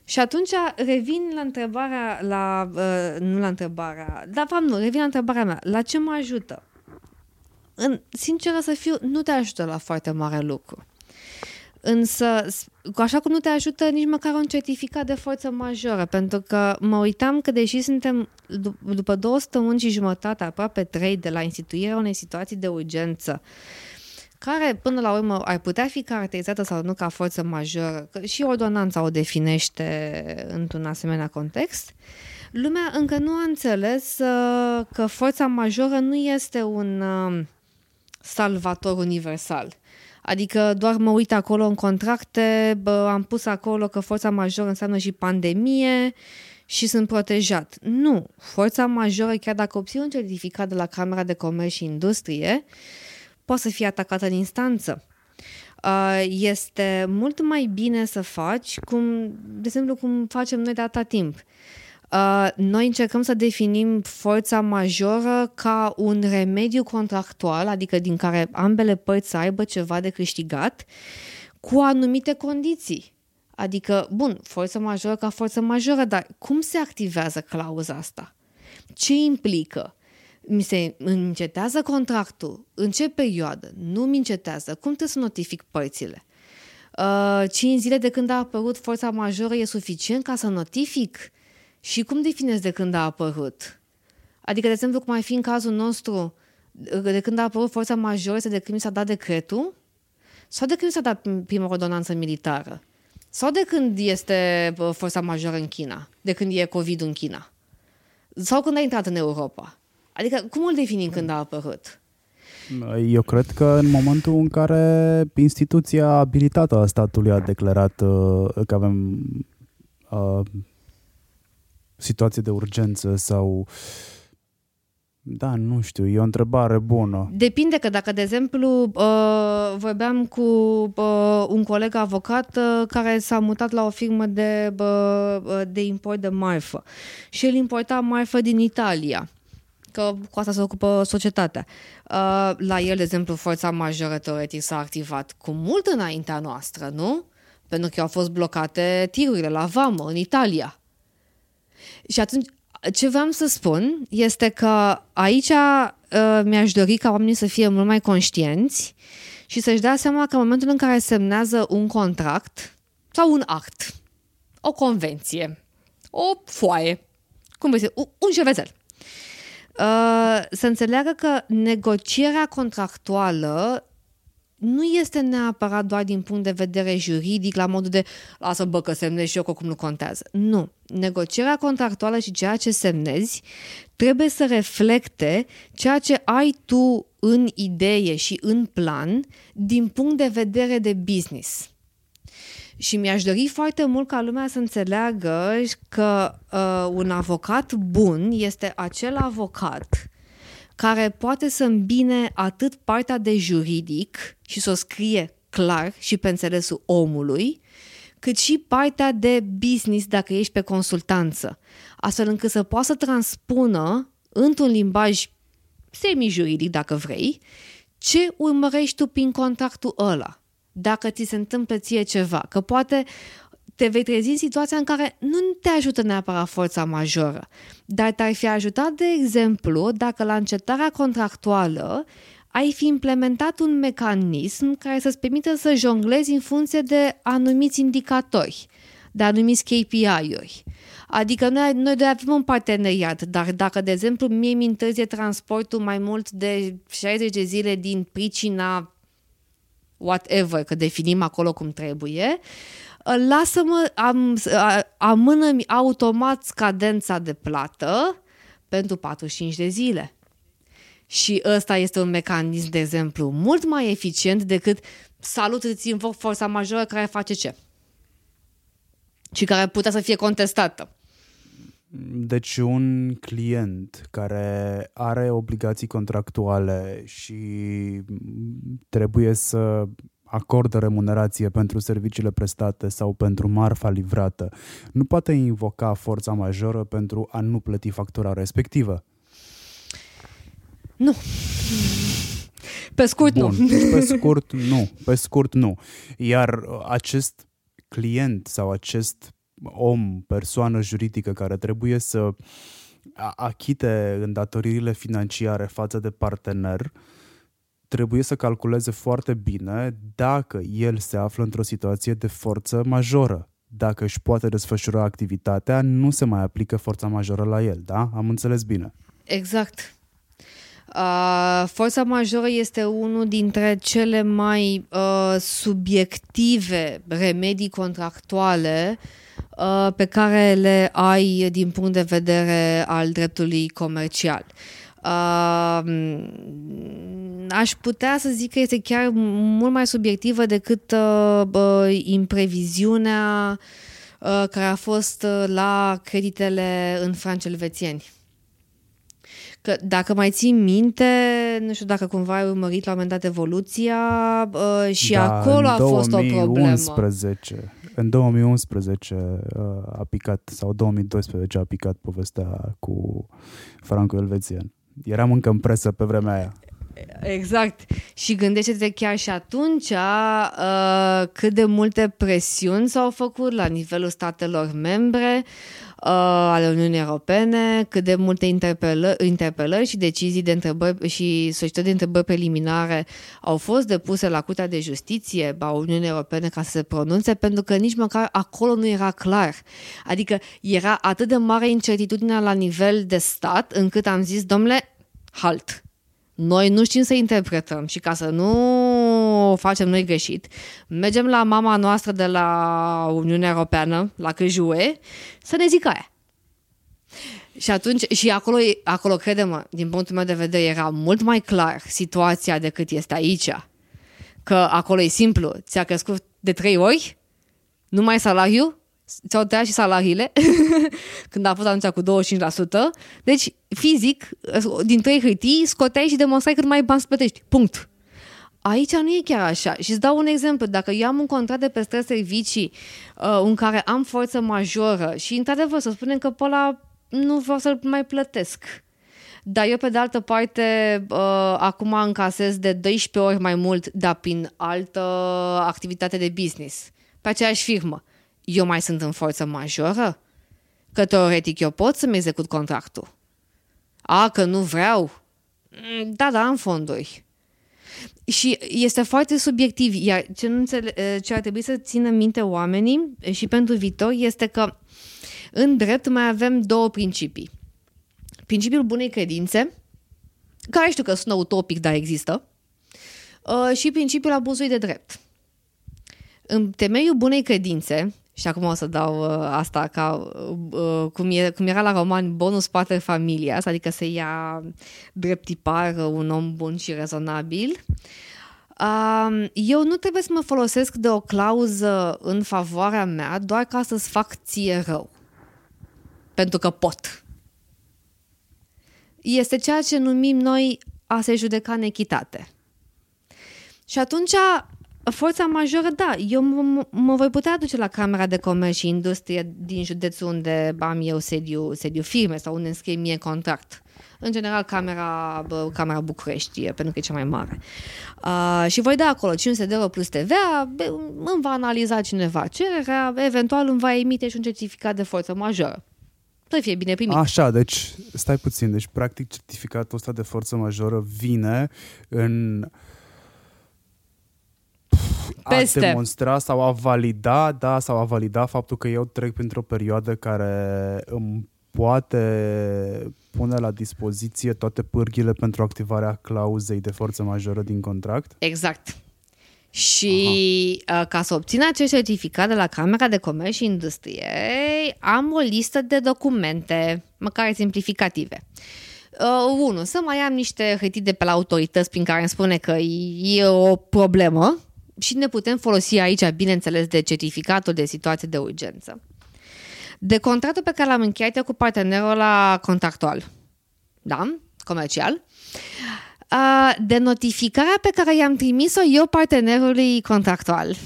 Și atunci revin la întrebarea, la, uh, nu la întrebarea, dar fapt nu, revin la întrebarea mea, la ce mă ajută? în, sinceră să fiu, nu te ajută la foarte mare lucru. Însă, așa cum nu te ajută nici măcar un certificat de forță majoră, pentru că mă uitam că deși suntem după două săptămâni și jumătate, aproape trei, de la instituirea unei situații de urgență, care până la urmă ar putea fi caracterizată sau nu ca forță majoră, că și ordonanța o definește într-un asemenea context, lumea încă nu a înțeles uh, că forța majoră nu este un uh, salvator universal. Adică doar mă uit acolo în contracte, bă, am pus acolo că forța majoră înseamnă și pandemie și sunt protejat. Nu, forța majoră, chiar dacă obții un certificat de la Camera de Comerț și Industrie, poate să fie atacată în instanță. Uh, este mult mai bine să faci, cum, de exemplu, cum facem noi de atâta timp. Uh, noi încercăm să definim forța majoră ca un remediu contractual, adică din care ambele părți să aibă ceva de câștigat, cu anumite condiții. Adică, bun, forță majoră ca forță majoră, dar cum se activează clauza asta? Ce implică? Mi se încetează contractul? În ce perioadă? Nu mi încetează? Cum trebuie să notific părțile? Uh, 5 zile de când a apărut forța majoră e suficient ca să notific? Și cum definezi de când a apărut? Adică, de exemplu, cum ar fi în cazul nostru, de când a apărut forța majoră, de când mi s-a dat decretul? Sau de când mi s-a dat prima ordonanță militară? Sau de când este forța majoră în China? De când e COVID în China? Sau când a intrat în Europa? Adică, cum îl definim când a apărut? Eu cred că în momentul în care instituția abilitată a statului a declarat uh, că avem uh, situație de urgență sau... Da, nu știu, e o întrebare bună. Depinde că dacă, de exemplu, uh, vorbeam cu uh, un coleg avocat uh, care s-a mutat la o firmă de, de import de marfă și el importa marfă din Italia că cu asta se ocupă societatea. La el, de exemplu, forța majoră teoretic s-a activat cu mult înaintea noastră, nu? Pentru că au fost blocate tirurile la vamă în Italia. Și atunci, ce vreau să spun este că aici uh, mi-aș dori ca oamenii să fie mult mai conștienți și să-și dea seama că în momentul în care semnează un contract sau un act, o convenție, o foaie, cum vrei un, un șevețel, uh, să înțeleagă că negocierea contractuală nu este neapărat doar din punct de vedere juridic, la modul de lasă bă că semnezi și eu că cum nu contează. Nu. Negocierea contractuală și ceea ce semnezi trebuie să reflecte ceea ce ai tu în idee și în plan din punct de vedere de business. Și mi-aș dori foarte mult ca lumea să înțeleagă că uh, un avocat bun este acel avocat care poate să îmbine atât partea de juridic și să o scrie clar și pe înțelesul omului, cât și partea de business dacă ești pe consultanță, astfel încât să poată să transpună într-un limbaj semi-juridic, dacă vrei, ce urmărești tu prin contractul ăla dacă ți se întâmplă ție ceva, că poate te vei trezi în situația în care nu te ajută neapărat forța majoră, dar te-ar fi ajutat, de exemplu, dacă la încetarea contractuală ai fi implementat un mecanism care să-ți permită să jonglezi în funcție de anumiți indicatori, de anumiți KPI-uri. Adică noi, noi doi avem un parteneriat, dar dacă, de exemplu, mie mi întârzie transportul mai mult de 60 de zile din pricina whatever, că definim acolo cum trebuie, lasă-mă, am, amână-mi automat cadența de plată pentru 45 de zile. Și ăsta este un mecanism, de exemplu, mult mai eficient decât salut, îți invoc forța majoră care face ce? Și care putea să fie contestată. Deci un client care are obligații contractuale și trebuie să acordă remunerație pentru serviciile prestate sau pentru marfa livrată, nu poate invoca forța majoră pentru a nu plăti factura respectivă. Nu. Pe scurt, Bun, nu. Deci pe scurt, nu. Pe scurt, nu. Iar acest client sau acest om, persoană juridică care trebuie să achite îndatoririle financiare față de partener, trebuie să calculeze foarte bine dacă el se află într-o situație de forță majoră. Dacă își poate desfășura activitatea, nu se mai aplică forța majoră la el, da? Am înțeles bine. Exact. Uh, forța majoră este unul dintre cele mai uh, subiective remedii contractuale uh, Uh, pe care le ai din punct de vedere al dreptului comercial. Uh, aș putea să zic că este chiar mult mai subiectivă decât uh, uh, impreviziunea uh, care a fost la creditele în franci elvețieni. Că dacă mai ții minte, nu știu dacă cumva ai urmărit la un moment dat evoluția uh, și da, acolo a fost o problemă. În 2011 uh, a picat, sau 2012 a picat povestea cu Franco Elvețian. Eram încă în presă pe vremea aia. Exact. Și gândește-te chiar și atunci uh, cât de multe presiuni s-au făcut la nivelul statelor membre uh, ale Uniunii Europene, cât de multe interpelări, interpelări și decizii de întrebări și societăți de întrebări preliminare au fost depuse la Curtea de Justiție a Uniunii Europene ca să se pronunțe, pentru că nici măcar acolo nu era clar. Adică era atât de mare incertitudinea la nivel de stat, încât am zis, domnule, halt noi nu știm să interpretăm și ca să nu facem noi greșit, mergem la mama noastră de la Uniunea Europeană, la CJUE, să ne zică aia. Și atunci, și acolo, acolo credem, din punctul meu de vedere, era mult mai clar situația decât este aici. Că acolo e simplu, ți-a crescut de trei ori, numai salariu, ți-au tăiat și salariile când a fost atunci cu 25%. Deci, fizic, din trei hârtii, scoteai și demonstrai cât mai bani să plătești. Punct. Aici nu e chiar așa. Și îți dau un exemplu. Dacă eu am un contract de păstrări servicii uh, în care am forță majoră și, într-adevăr, să spunem că pe ăla nu vreau să-l mai plătesc. Dar eu, pe de altă parte, uh, acum încasez de 12 ori mai mult, dar prin altă activitate de business, pe aceeași firmă eu mai sunt în forță majoră? Că teoretic eu pot să-mi execut contractul. A, că nu vreau? Mm, da, da, am fonduri. Și este foarte subiectiv, iar ce, nu înțele- ce ar trebui să țină minte oamenii și pentru viitor este că în drept mai avem două principii. Principiul bunei credințe, care știu că sună utopic, dar există, uh, și principiul abuzului de drept. În temeiul bunei credințe, și acum o să dau uh, asta ca uh, cum, e, cum era la roman bonus pater familia, adică să ia drept tipar un om bun și rezonabil. Uh, eu nu trebuie să mă folosesc de o clauză în favoarea mea doar ca să-ți fac ție rău. Pentru că pot. Este ceea ce numim noi a se judeca în echitate. Și atunci Forța majoră, da. Eu m- mă voi putea duce la Camera de Comerț și Industrie din județul unde am eu sediu, sediu firme sau unde înscrie mie contract. În general, Camera, bă, camera București, pentru că e cea mai mare. Uh, și voi da acolo 500 de euro plus TVA, bă, îmi va analiza cineva cererea, eventual îmi va emite și un certificat de forță majoră. Să fie bine primit. Așa, deci stai puțin. Deci, practic, certificatul ăsta de forță majoră vine în peste. a demonstra sau a valida, da, sau a valida faptul că eu trec printr-o perioadă care îmi poate pune la dispoziție toate pârghile pentru activarea clauzei de forță majoră din contract? Exact. Și Aha. Uh, ca să obțin acest certificat de la Camera de Comerț și Industrie, am o listă de documente, măcar simplificative. Uh, unu, să mai am niște hârtii de pe la autorități prin care îmi spune că e o problemă și ne putem folosi aici, bineînțeles, de certificatul de situație de urgență. De contractul pe care l-am încheiat eu cu partenerul la contractual, da, comercial, de notificarea pe care i-am trimis-o eu partenerului contractual.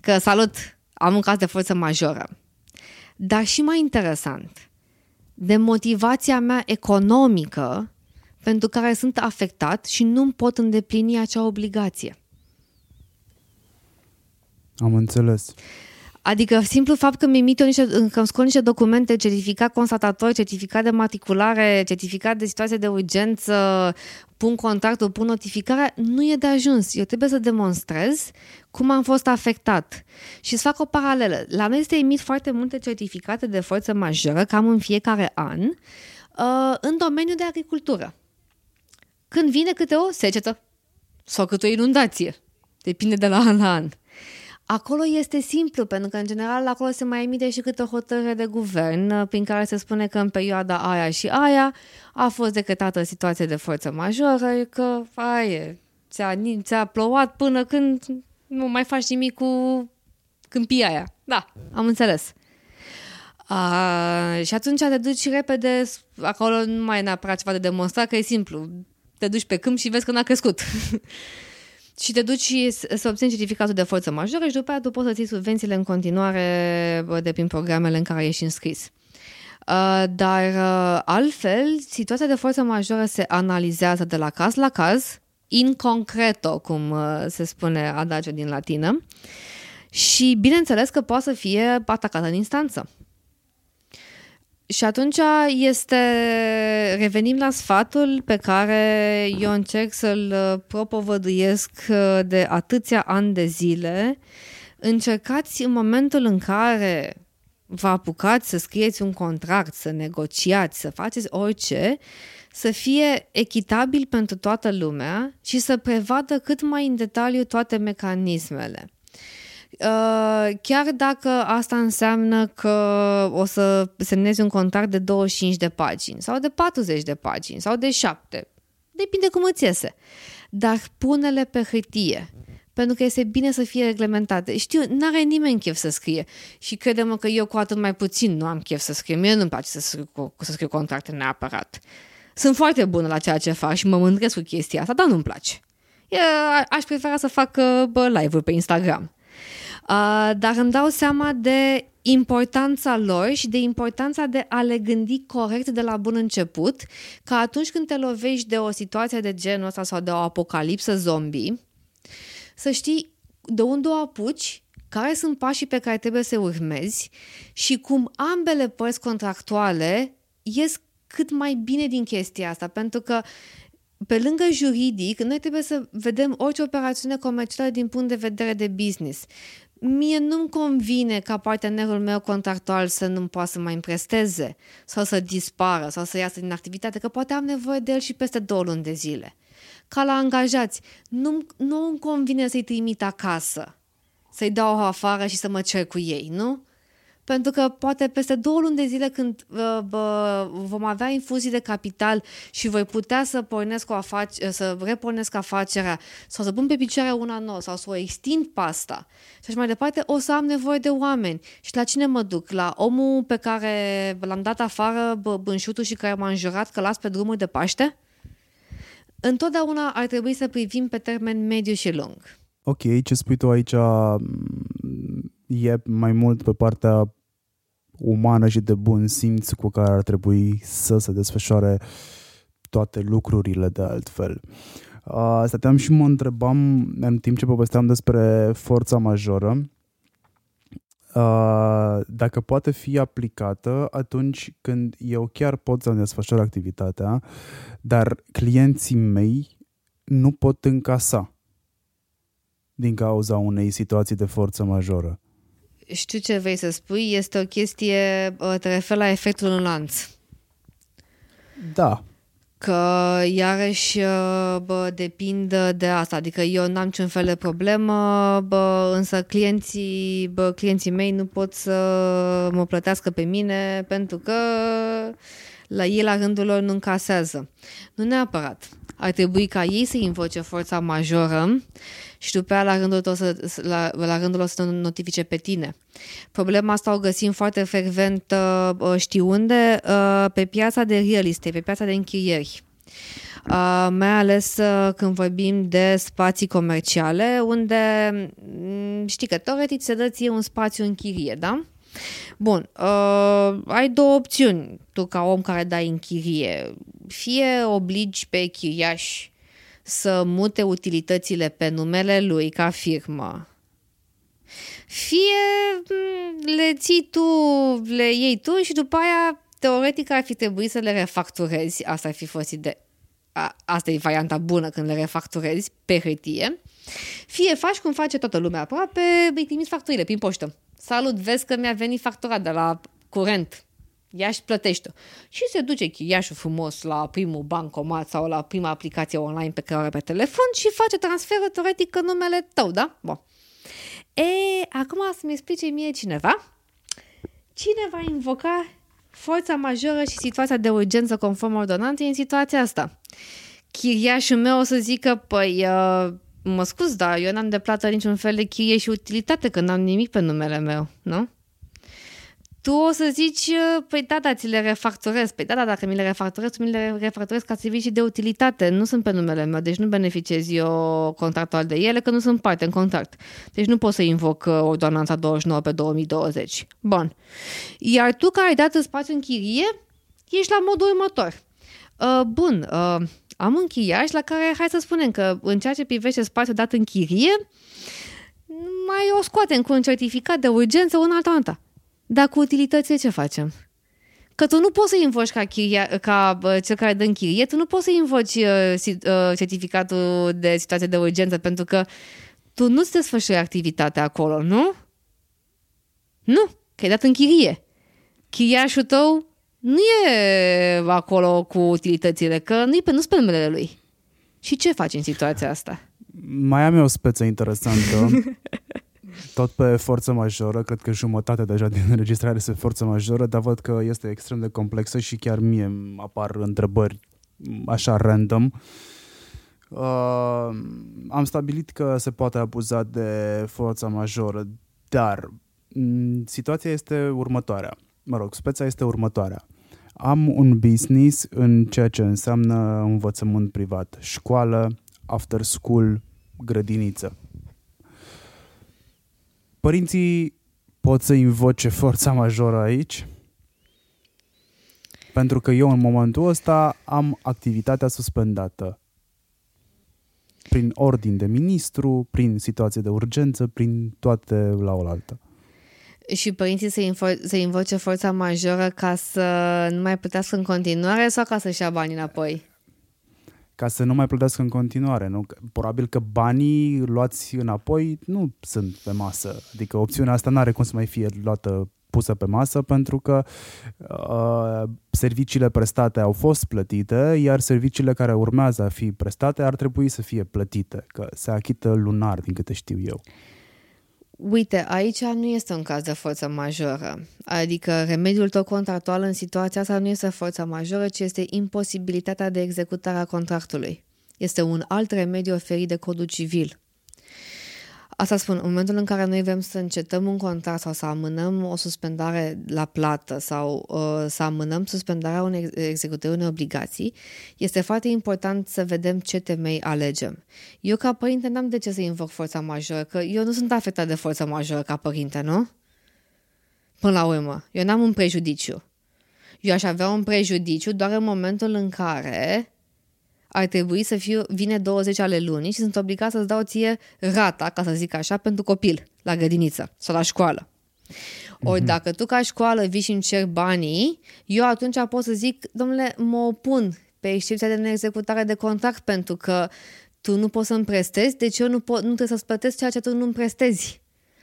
Că salut, am un caz de forță majoră. Dar și mai interesant, de motivația mea economică pentru care sunt afectat și nu pot îndeplini acea obligație. Am înțeles. Adică simplu fapt că mi emit eu niște, că îmi scot niște documente, certificat constatator, certificat de matriculare, certificat de situație de urgență, pun contractul, pun notificarea, nu e de ajuns. Eu trebuie să demonstrez cum am fost afectat. Și să fac o paralelă. La noi se emit foarte multe certificate de forță majoră, cam în fiecare an, uh, în domeniul de agricultură. Când vine câte o secetă sau câte o inundație. Depinde de la an la an. Acolo este simplu, pentru că, în general, acolo se mai emite și câte o hotărâre de guvern uh, prin care se spune că în perioada aia și aia a fost decretată situație de forță majoră, că aia ți-a, ți-a plouat până când nu mai faci nimic cu câmpia aia. Da, am înțeles. A, și atunci te duci repede, acolo nu mai e neapărat ceva de demonstrat, că e simplu. Te duci pe câmp și vezi că n-a crescut. și te duci și să obțin certificatul de forță majoră și după aceea tu poți să ții subvențiile în continuare de prin programele în care ești înscris. Uh, dar uh, altfel, situația de forță majoră se analizează de la caz la caz, in concreto, cum uh, se spune adagio din latină, și bineînțeles că poate să fie atacată în instanță. Și atunci este, revenim la sfatul pe care eu încerc să-l uh, propovăduiesc uh, de atâția ani de zile. Încercați în momentul în care vă apucați să scrieți un contract, să negociați, să faceți orice, să fie echitabil pentru toată lumea și să prevadă cât mai în detaliu toate mecanismele. Uh, chiar dacă asta înseamnă că o să semnezi un contract de 25 de pagini sau de 40 de pagini sau de 7, depinde cum îți iese. Dar pune-le pe hârtie, pentru că este bine să fie reglementate. Știu, n-are nimeni chef să scrie și credem că eu cu atât mai puțin nu am chef să scriu. Mie nu-mi place să scriu, să scriu contracte neapărat. Sunt foarte bună la ceea ce fac și mă mândresc cu chestia asta, dar nu-mi place. Eu aș prefera să fac bă, live-uri pe Instagram. Uh, dar îmi dau seama de importanța lor și de importanța de a le gândi corect de la bun început, că atunci când te lovești de o situație de genul ăsta sau de o apocalipsă zombie, să știi de unde o apuci, care sunt pașii pe care trebuie să urmezi și cum ambele părți contractuale ies cât mai bine din chestia asta, pentru că pe lângă juridic, noi trebuie să vedem orice operațiune comercială din punct de vedere de business mie nu-mi convine ca partenerul meu contractual să nu poată să mai împresteze sau să dispară sau să iasă din activitate, că poate am nevoie de el și peste două luni de zile. ca la angajați. Nu, nu îmi convine să-i trimit acasă, să-i dau afară și să mă cer cu ei, nu? Pentru că poate peste două luni de zile când uh, bă, vom avea infuzii de capital și voi putea să pornesc, o afac- să repornesc afacerea sau să pun pe picioare una nouă sau să o extind pe asta și așa mai departe, o să am nevoie de oameni. Și la cine mă duc? La omul pe care l-am dat afară bă, bânșutul și care m-a înjurat că las pe drumul de Paște? Întotdeauna ar trebui să privim pe termen mediu și lung. Ok, ce spui tu aici mm, e mai mult pe partea umană și de bun simț cu care ar trebui să se desfășoare toate lucrurile de altfel. Uh, stăteam și mă întrebam în timp ce povesteam despre forța majoră uh, dacă poate fi aplicată atunci când eu chiar pot să desfășor activitatea, dar clienții mei nu pot încasa din cauza unei situații de forță majoră știu ce vrei să spui, este o chestie, te referi la efectul în lanț. Da. Că iarăși bă, depind de asta, adică eu n-am niciun fel de problemă, bă, însă clienții, bă, clienții mei nu pot să mă plătească pe mine pentru că la ei la rândul lor nu încasează. Nu neapărat. Ar trebui ca ei să invoce forța majoră și după aia la rândul, tău să, la, la rândul lor să notifice pe tine. Problema asta o găsim foarte frecvent, uh, știu unde, uh, pe piața de real estate, pe piața de închirieri. Uh, mai ales uh, când vorbim de spații comerciale, unde mm, știi că teoretic se dă ție un spațiu în chirie, da? Bun, uh, ai două opțiuni tu ca om care dai în chirie. Fie obligi pe chiriași să mute utilitățile pe numele lui ca firmă. Fie mm, le ții tu, le iei tu și după aia teoretic ar fi trebuit să le refacturezi. Asta ar fi fost ide- a, asta e varianta bună când le refacturezi pe hârtie. Fie faci cum face toată lumea aproape, îi trimiți facturile prin poștă. Salut, vezi că mi-a venit factura de la curent ea își plătește. Și se duce chiriașul frumos la primul bancomat sau la prima aplicație online pe care o are pe telefon și face transferul teoretic în numele tău, da? Bun. E, acum să-mi explice mie cineva cine va invoca forța majoră și situația de urgență conform ordonanței în situația asta. Chiriașul meu o să zică, păi, uh, mă scuz, dar eu n-am de plată niciun fel de chirie și utilitate, că n-am nimic pe numele meu, nu? Tu o să zici, uh, păi da, da, ți le refactorez. Păi da, da, dacă mi le refactorez, tu mi le refactorez ca servicii de utilitate. Nu sunt pe numele meu, deci nu beneficiez eu contractual de ele, că nu sunt parte în contract. Deci nu pot să invoc uh, ordonanța 29 pe 2020. Bun. Iar tu care ai dat în spațiu în chirie, ești la modul următor. Uh, bun, uh, am un chiriaș la care, hai să spunem că în ceea ce privește spațiul dat în chirie, mai o scoatem cu un certificat de urgență, una alta, alta. Dar cu utilitățile ce facem? Că tu nu poți să invoci ca, chiria, ca uh, cel care dă în chirie, tu nu poți să invoci uh, uh, certificatul de situație de urgență pentru că tu nu-ți desfășuri activitatea acolo, nu? Nu, că ai dat în chirie. Chiriașul tău nu e acolo cu utilitățile, că nu-i pe, nu-s pe numele lui. Și ce faci în situația asta? Mai am eu o speță interesantă. tot pe forță majoră, cred că jumătate deja din înregistrare este forță majoră, dar văd că este extrem de complexă și chiar mie apar întrebări așa random. Uh, am stabilit că se poate abuza de forța majoră, dar m- situația este următoarea. Mă rog, speța este următoarea. Am un business în ceea ce înseamnă învățământ privat, școală, after school, grădiniță Părinții pot să invoce forța majoră aici? Pentru că eu în momentul ăsta am activitatea suspendată prin ordin de ministru, prin situație de urgență, prin toate la oaltă. Și părinții să, invo- să invoce forța majoră ca să nu mai putească în continuare sau ca să-și ia banii înapoi? Ca să nu mai plătească în continuare. Nu? Probabil că banii luați înapoi nu sunt pe masă. Adică opțiunea asta nu are cum să mai fie luată pusă pe masă pentru că uh, serviciile prestate au fost plătite, iar serviciile care urmează a fi prestate ar trebui să fie plătite, că se achită lunar, din câte știu eu. Uite, aici nu este un caz de forță majoră. Adică remediul tău contractual în situația asta nu este forța majoră, ci este imposibilitatea de executare a contractului. Este un alt remediu oferit de codul civil. Asta spun, în momentul în care noi vrem să încetăm un contract sau să amânăm o suspendare la plată sau uh, să amânăm suspendarea unei executării unei obligații, este foarte important să vedem ce temei alegem. Eu ca părinte n-am de ce să invoc forța majoră, că eu nu sunt afectat de forța majoră ca părinte, nu? Până la urmă, eu n-am un prejudiciu. Eu aș avea un prejudiciu doar în momentul în care ar trebui să fiu, vine 20 ale lunii și sunt obligat să-ți dau ție rata, ca să zic așa, pentru copil, la grădiniță sau la școală. Ori mm-hmm. dacă tu ca școală vii și îmi cer banii, eu atunci pot să zic, domnule, mă opun pe excepția de neexecutare de contract pentru că tu nu poți să-mi prestezi, deci eu nu, pot, nu trebuie să-ți plătesc ceea ce tu nu-mi prestezi.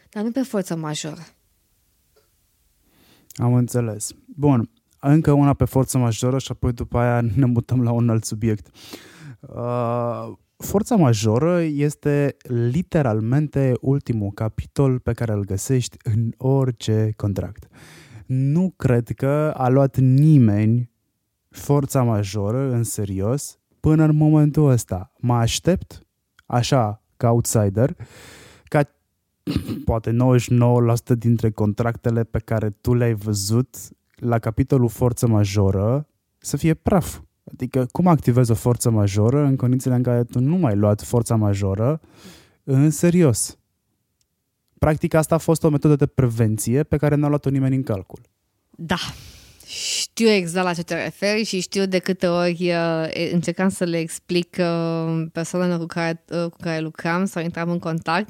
Dar nu pe forță majoră. Am înțeles. Bun încă una pe forță majoră și apoi după aia ne mutăm la un alt subiect. Uh, forța majoră este literalmente ultimul capitol pe care îl găsești în orice contract. Nu cred că a luat nimeni forța majoră în serios până în momentul ăsta. Mă aștept, așa, ca outsider, ca poate 99% dintre contractele pe care tu le-ai văzut la capitolul forță majoră să fie praf. Adică cum activezi o forță majoră în condițiile în care tu nu mai luat forța majoră în serios. Practic asta a fost o metodă de prevenție pe care n-a luat-o nimeni în calcul. Da, știu exact la ce te referi și știu de câte ori uh, încercam să le explic uh, persoanelor cu care, uh, cu care lucram sau intram în contact.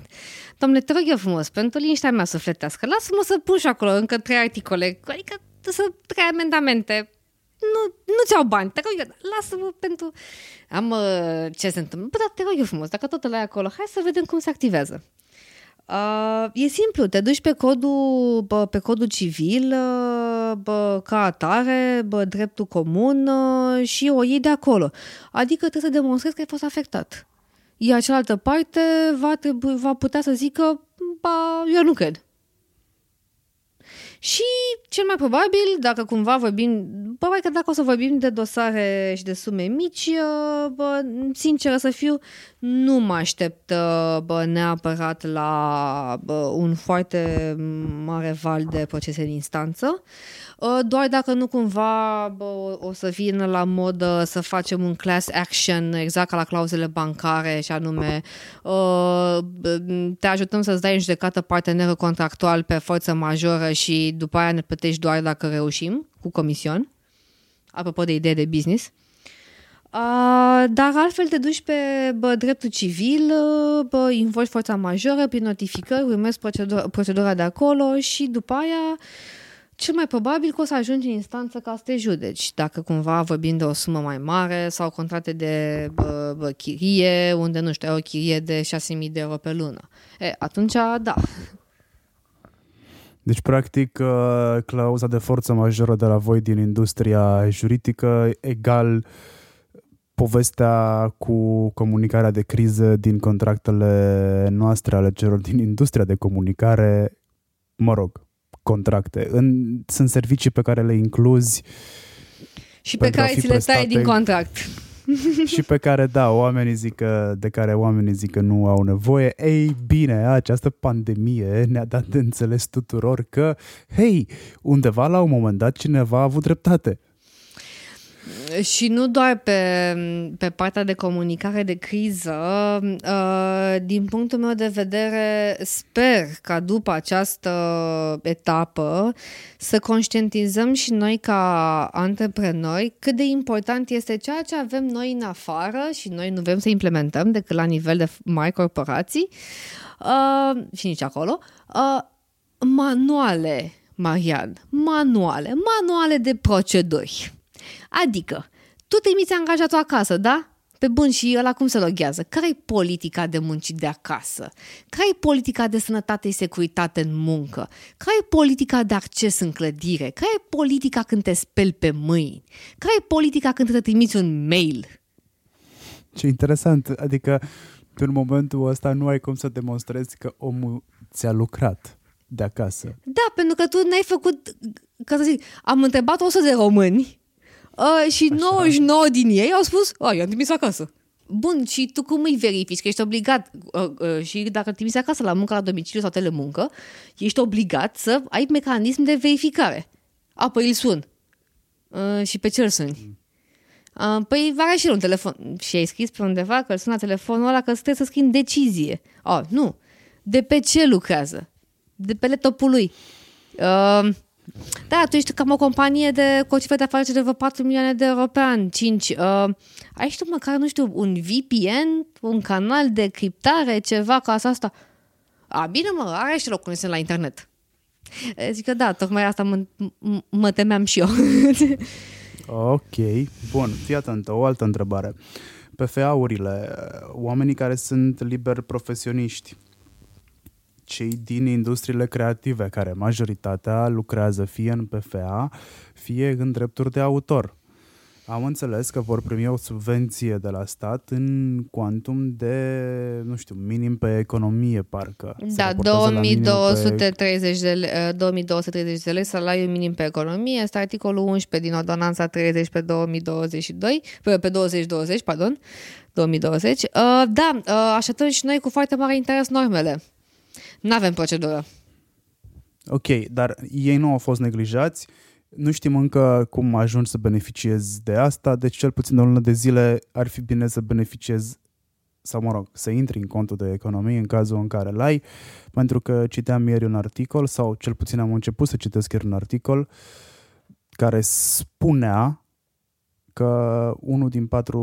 Domnule, te rog eu frumos, pentru liniștea mea sufletească, lasă-mă să pun și acolo încă trei articole, adică să trei amendamente. Nu, nu ți-au bani, te rog eu, lasă-mă pentru... Am uh, ce se întâmplă. Bă, da, te rog eu frumos, dacă tot la acolo, hai să vedem cum se activează. Uh, e simplu, te duci pe codul, bă, pe codul civil uh, bă, ca atare, bă, dreptul comun uh, și o iei de acolo. Adică trebuie să demonstrezi că ai fost afectat. Iar cealaltă parte va, trebui, va putea să zică, ba, eu nu cred. Și cel mai probabil, dacă cumva vorbim, probabil că dacă o să vorbim de dosare și de sume mici, uh, bă, sincer să fiu, nu mă aștept uh, bă, neapărat la bă, un foarte mare val de procese în instanță. Uh, doar dacă nu cumva bă, o să vină la modă să facem un class action exact ca la clauzele bancare și anume uh, te ajutăm să-ți dai în judecată partenerul contractual pe forță majoră și după aia ne plătești doar dacă reușim cu comision. Apropo de idee de business. Uh, dar altfel te duci pe bă, dreptul civil, bă, invoci forța majoră prin notificări, urmezi procedura, procedura de acolo și după aia cel mai probabil că o să ajungi în instanță ca să te judeci, dacă cumva vorbim de o sumă mai mare sau contracte de bă, bă, chirie, unde, nu știu, ai o chirie de 6.000 de euro pe lună. E, atunci, da. Deci, practic, uh, clauza de forță majoră de la voi din industria juridică egal povestea cu comunicarea de criză din contractele noastre ale celor din industria de comunicare, mă rog, contracte. În, sunt servicii pe care le incluzi și pe care ți le tai din contract. și pe care, da, oamenii zic că, de care oamenii zic că nu au nevoie. Ei, bine, această pandemie ne-a dat de înțeles tuturor că, hei, undeva la un moment dat cineva a avut dreptate. Și nu doar pe, pe partea de comunicare de criză, uh, din punctul meu de vedere, sper ca după această etapă să conștientizăm și noi ca antreprenori cât de important este ceea ce avem noi în afară și noi nu vrem să implementăm decât la nivel de mari corporații uh, și nici acolo, uh, manuale, Marian, manuale, manuale de proceduri Adică, tu te miți angajatul acasă, da? Pe bun, și ăla cum se loghează? care e politica de munci de acasă? care e politica de sănătate și securitate în muncă? care e politica de acces în clădire? care e politica când te speli pe mâini? care e politica când te trimiți un mail? Ce interesant, adică în momentul ăsta nu ai cum să demonstrezi că omul ți-a lucrat de acasă. Da, pentru că tu n-ai făcut, ca să zic, am întrebat 100 de români uh, și Așa. 99 din ei au spus, a, i-am trimis acasă. Bun, și tu cum îi verifici? Că ești obligat uh, uh, și dacă trimiți acasă la muncă, la domiciliu sau telemuncă, ești obligat să ai mecanism de verificare. Apoi îl sun. Uh, și pe ce îl suni? Mm. Uh, păi va și un telefon și ai scris pe undeva că îl suna telefonul ăla că trebuie să schimbi decizie. Oh, nu. De pe ce lucrează? De pe laptopul lui. Uh, da, tu ești cam o companie de cu o cifră de afaceri de vreo 4 milioane de euro pe an, 5. Uh, ai și tu măcar, nu știu, un VPN, un canal de criptare, ceva ca asta. A, bine mă, are și locul la internet. Zic că da, tocmai asta mă, mă temeam și eu. Ok, bun. Fii atent, o altă întrebare. PFA-urile, oamenii care sunt liber profesioniști, cei din industriile creative, care majoritatea lucrează fie în PFA, fie în drepturi de autor. Am înțeles că vor primi o subvenție de la stat în cuantum de, nu știu, minim pe economie, parcă. Da, 2230 de, lei, 2230 de lei salariu minim pe economie. Este articolul 11 din ordonanța 30 pe 2022, pe, pe 2020, pardon, 2020. Uh, da, uh, așteptăm și noi cu foarte mare interes normele. Nu avem procedură. Ok, dar ei nu au fost neglijați. Uh, nu știm încă cum ajungi să beneficiezi de asta, deci cel puțin de o lună de zile ar fi bine să beneficiezi sau mă rog, să intri în contul de economie în cazul în care l-ai, pentru că citeam ieri un articol sau cel puțin am început să citesc ieri un articol care spunea că unul din patru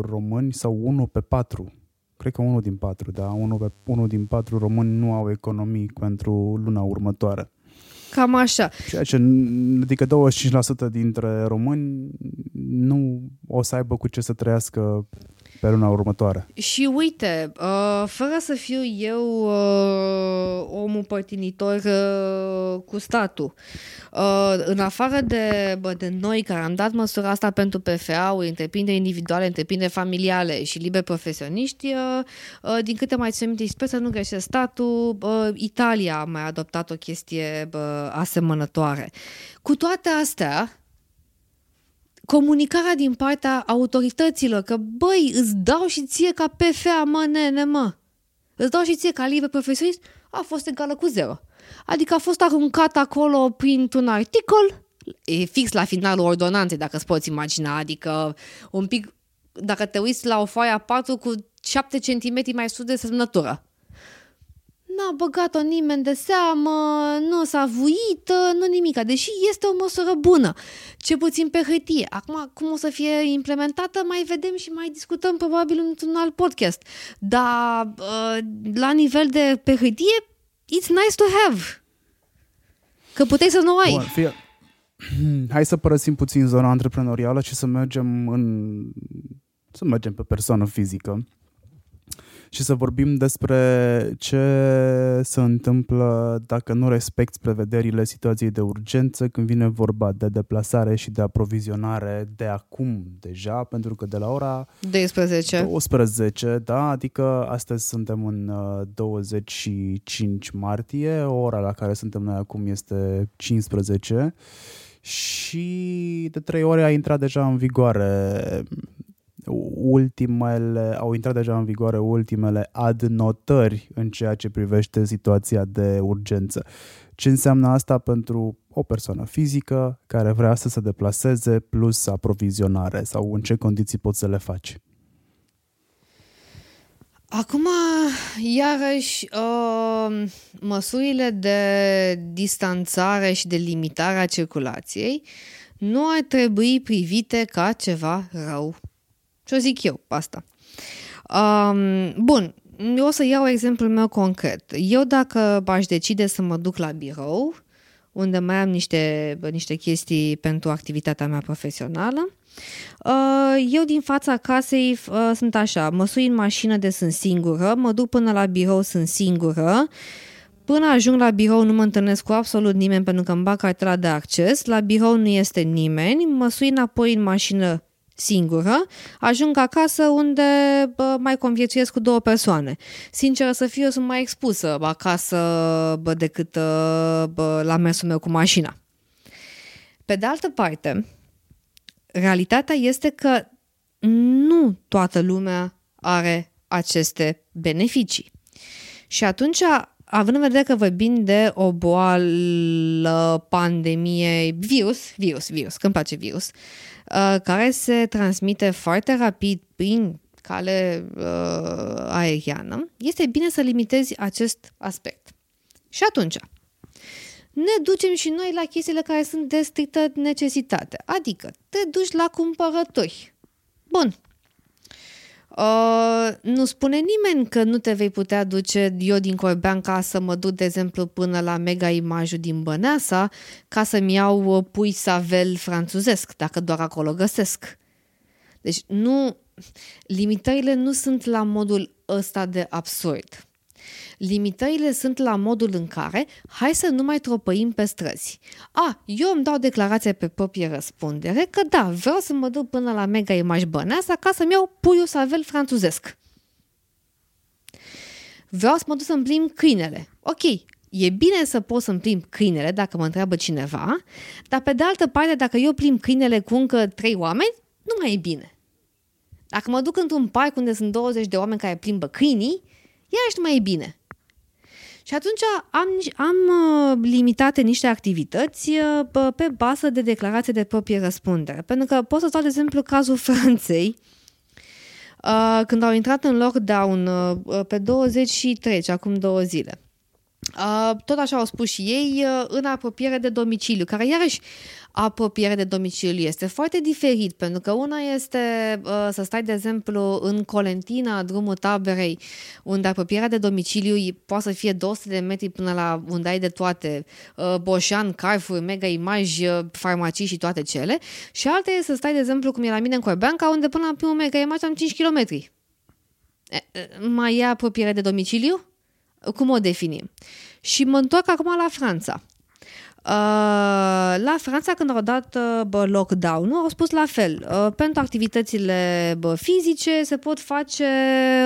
români sau unul pe patru, cred că unul din patru, da, unul, pe, unul din patru români nu au economii pentru luna următoare. Cam așa. Ceea ce, adică 25% dintre români nu o să aibă cu ce să trăiască pe luna următoare. Și uite, uh, fără să fiu eu uh, omul părtinitor uh, cu statul, în afară de, de noi care am dat măsura asta pentru PFA-uri, întreprinderi individuale, întreprinderi familiale și liber profesioniști, din câte mai țin minte, sper să nu greșesc statul, Italia a mai adoptat o chestie asemănătoare. Cu toate astea, comunicarea din partea autorităților, că băi, îți dau și ție ca PFA, mă, nene, mă. Îți dau și ție ca liber profesionist, a fost egală cu zero. Adică a fost aruncat acolo printr-un articol, e fix la finalul ordonanței, dacă îți poți imagina, adică un pic, dacă te uiți la o foaie a 4 cu 7 cm mai sus de semnătură n-a băgat-o nimeni de seamă, nu s-a vuit, nu nimica, deși este o măsură bună, ce puțin pe hârtie. Acum, cum o să fie implementată, mai vedem și mai discutăm probabil într-un alt podcast. Dar uh, la nivel de pe hârtie, it's nice to have. Că puteai să nu ai. Bun, fie... Hai să părăsim puțin zona antreprenorială și să mergem în să mergem pe persoană fizică și să vorbim despre ce se întâmplă dacă nu respecti prevederile situației de urgență când vine vorba de deplasare și de aprovizionare de acum deja, pentru că de la ora 12, 12 da, adică astăzi suntem în 25 uh, martie, ora la care suntem noi acum este 15 și de trei ore a intrat deja în vigoare ultimele, au intrat deja în vigoare ultimele adnotări în ceea ce privește situația de urgență. Ce înseamnă asta pentru o persoană fizică care vrea să se deplaseze plus aprovizionare sau în ce condiții poți să le faci? Acum, iarăși, uh, măsurile de distanțare și de limitare a circulației nu ar trebui privite ca ceva rău ce zic eu, asta. Um, bun, eu o să iau exemplul meu concret. Eu dacă aș decide să mă duc la birou, unde mai am niște, niște chestii pentru activitatea mea profesională, Uh, eu din fața casei uh, sunt așa, mă sui în mașină de sunt singură, mă duc până la birou, sunt singură, Până ajung la birou nu mă întâlnesc cu absolut nimeni pentru că îmi bag cartela de acces, la birou nu este nimeni, mă sui înapoi în mașină singură, ajung acasă unde bă, mai conviețuiesc cu două persoane. Sinceră să fiu, eu sunt mai expusă acasă bă, decât bă, la mersul meu cu mașina. Pe de altă parte, realitatea este că nu toată lumea are aceste beneficii. Și atunci, având în vedere că vorbim de o boală, pandemie, virus, virus, virus, că îmi place virus, uh, care se transmite foarte rapid prin cale uh, aeriană, este bine să limitezi acest aspect. Și atunci, ne ducem și noi la chestiile care sunt de strictă necesitate. Adică te duci la cumpărători. Bun. Uh, nu spune nimeni că nu te vei putea duce eu din Corbean ca să mă duc, de exemplu, până la Mega Imaju din Băneasa ca să-mi iau uh, pui savel franțuzesc, dacă doar acolo găsesc. Deci nu, limitările nu sunt la modul ăsta de absurd. Limitările sunt la modul în care hai să nu mai tropăim pe străzi. A, eu îmi dau declarație pe proprie răspundere că da, vreau să mă duc până la Mega Image Băneasa ca să-mi iau puiul savel franțuzesc. Vreau să mă duc să-mi plimb câinele. Ok, E bine să pot să-mi plimb câinele dacă mă întreabă cineva, dar pe de altă parte, dacă eu plimb câinele cu încă trei oameni, nu mai e bine. Dacă mă duc într-un parc unde sunt 20 de oameni care plimbă câinii, iarăși nu mai e bine. Și atunci am, am uh, limitate niște activități uh, pe bază de declarație de proprie răspundere. Pentru că pot să dau, de exemplu, cazul Franței, uh, când au intrat în lockdown pe 23, acum două zile. Tot așa au spus și ei în apropiere de domiciliu, care iarăși apropiere de domiciliu este foarte diferit, pentru că una este uh, să stai, de exemplu, în Colentina, drumul taberei, unde apropierea de domiciliu poate să fie 200 de metri până la unde ai de toate, uh, Boșan, Carrefour, Mega Image, uh, farmacii și toate cele, și alta este să stai, de exemplu, cum e la mine în Corbeanca, unde până la primul Mega Image am 5 km. E, mai e apropiere de domiciliu? Cum o definim? Și mă întorc acum la Franța. Uh, la Franța, când au dat uh, lockdown-ul, au spus la fel. Uh, pentru activitățile bă, fizice se pot face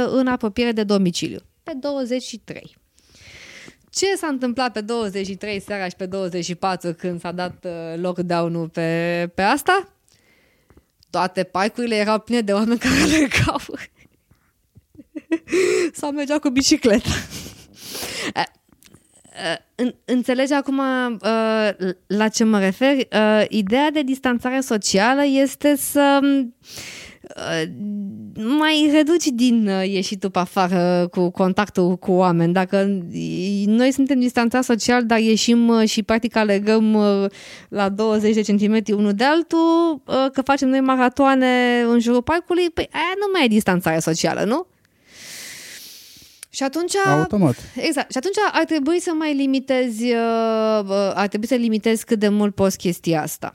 în apropiere de domiciliu. Pe 23. Ce s-a întâmplat pe 23 seara și pe 24 când s-a dat uh, lockdown-ul pe, pe asta? Toate parcurile erau pline de oameni care alergau sau mergeau cu bicicleta. Uh, înțelegi acum uh, la ce mă refer? Uh, ideea de distanțare socială este să mai reduci din ieșitul pe afară cu contactul cu oameni. Dacă noi suntem distanțați social, dar ieșim și practic alegăm la 20 de centimetri unul de altul, că facem noi maratoane în jurul parcului, păi aia nu mai e distanțare socială, nu? Și atunci... Automat. Exact. Și atunci ar trebui să mai limitezi, uh, uh, ar trebui să limitezi cât de mult poți chestia asta.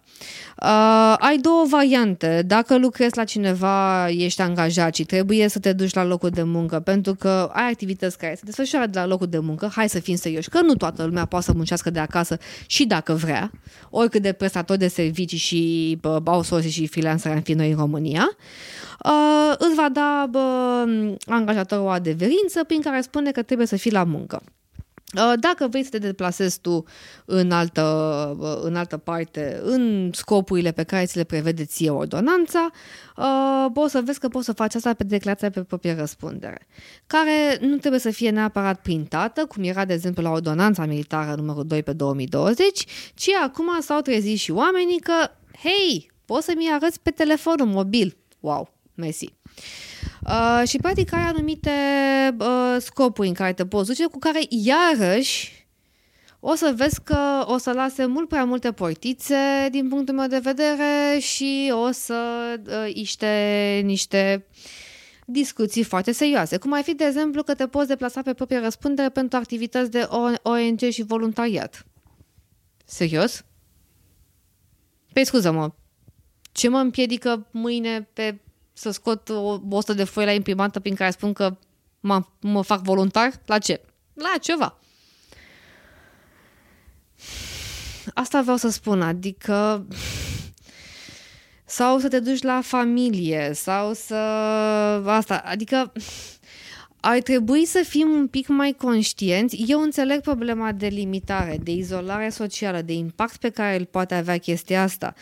Uh, ai două variante. Dacă lucrezi la cineva, ești angajat și trebuie să te duci la locul de muncă, pentru că ai activități care se desfășoară de la locul de muncă, hai să fim serioși, că nu toată lumea poate să muncească de acasă și dacă vrea, oricât de prestatori de servicii și outsourcing și freelancer am fi noi în România. Uh, îți va da uh, angajatorul o adeverință prin care spune că trebuie să fii la muncă. Uh, dacă vrei să te deplasezi tu în altă, uh, în altă parte, în scopurile pe care ți le prevede ție ordonanța, uh, poți să vezi că poți să faci asta pe declarația pe proprie răspundere, care nu trebuie să fie neapărat printată, cum era, de exemplu, la ordonanța militară numărul 2 pe 2020, ci acum s-au trezit și oamenii că, hei, poți să-mi arăți pe telefonul mobil. Wow, Messi. Uh, și practic ai anumite uh, scopuri în care te poți duce, cu care iarăși o să vezi că o să lase mult prea multe portițe din punctul meu de vedere și o să uh, iște niște discuții foarte serioase, cum ar fi, de exemplu, că te poți deplasa pe proprie răspundere pentru activități de ONG și voluntariat. Serios? Păi scuză-mă, Ce mă împiedică mâine pe să scot o 100 de foi la imprimantă prin care spun că mă, mă fac voluntar? La ce? La ceva. Asta vreau să spun, adică sau să te duci la familie sau să asta, adică ar trebui să fim un pic mai conștienți. Eu înțeleg problema de limitare, de izolare socială, de impact pe care îl poate avea chestia asta,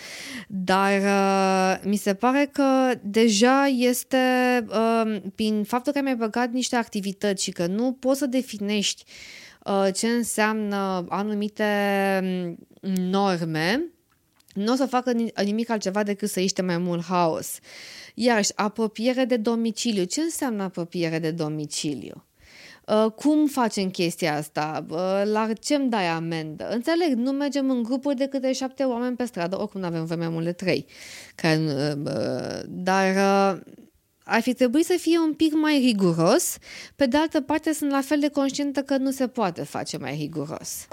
dar uh, mi se pare că deja este, uh, prin faptul că mi-ai băgat niște activități și că nu poți să definești uh, ce înseamnă anumite mm, norme, nu o să facă nimic altceva decât să iște mai mult haos. Iarăși, apropiere de domiciliu. Ce înseamnă apropiere de domiciliu? Uh, cum facem chestia asta? Uh, la ce îmi dai amendă? Înțeleg, nu mergem în grupuri de câte șapte oameni pe stradă, oricum nu avem vreme mult de trei. Care, uh, dar ar fi trebuit să fie un pic mai riguros, pe de altă parte sunt la fel de conștientă că nu se poate face mai riguros.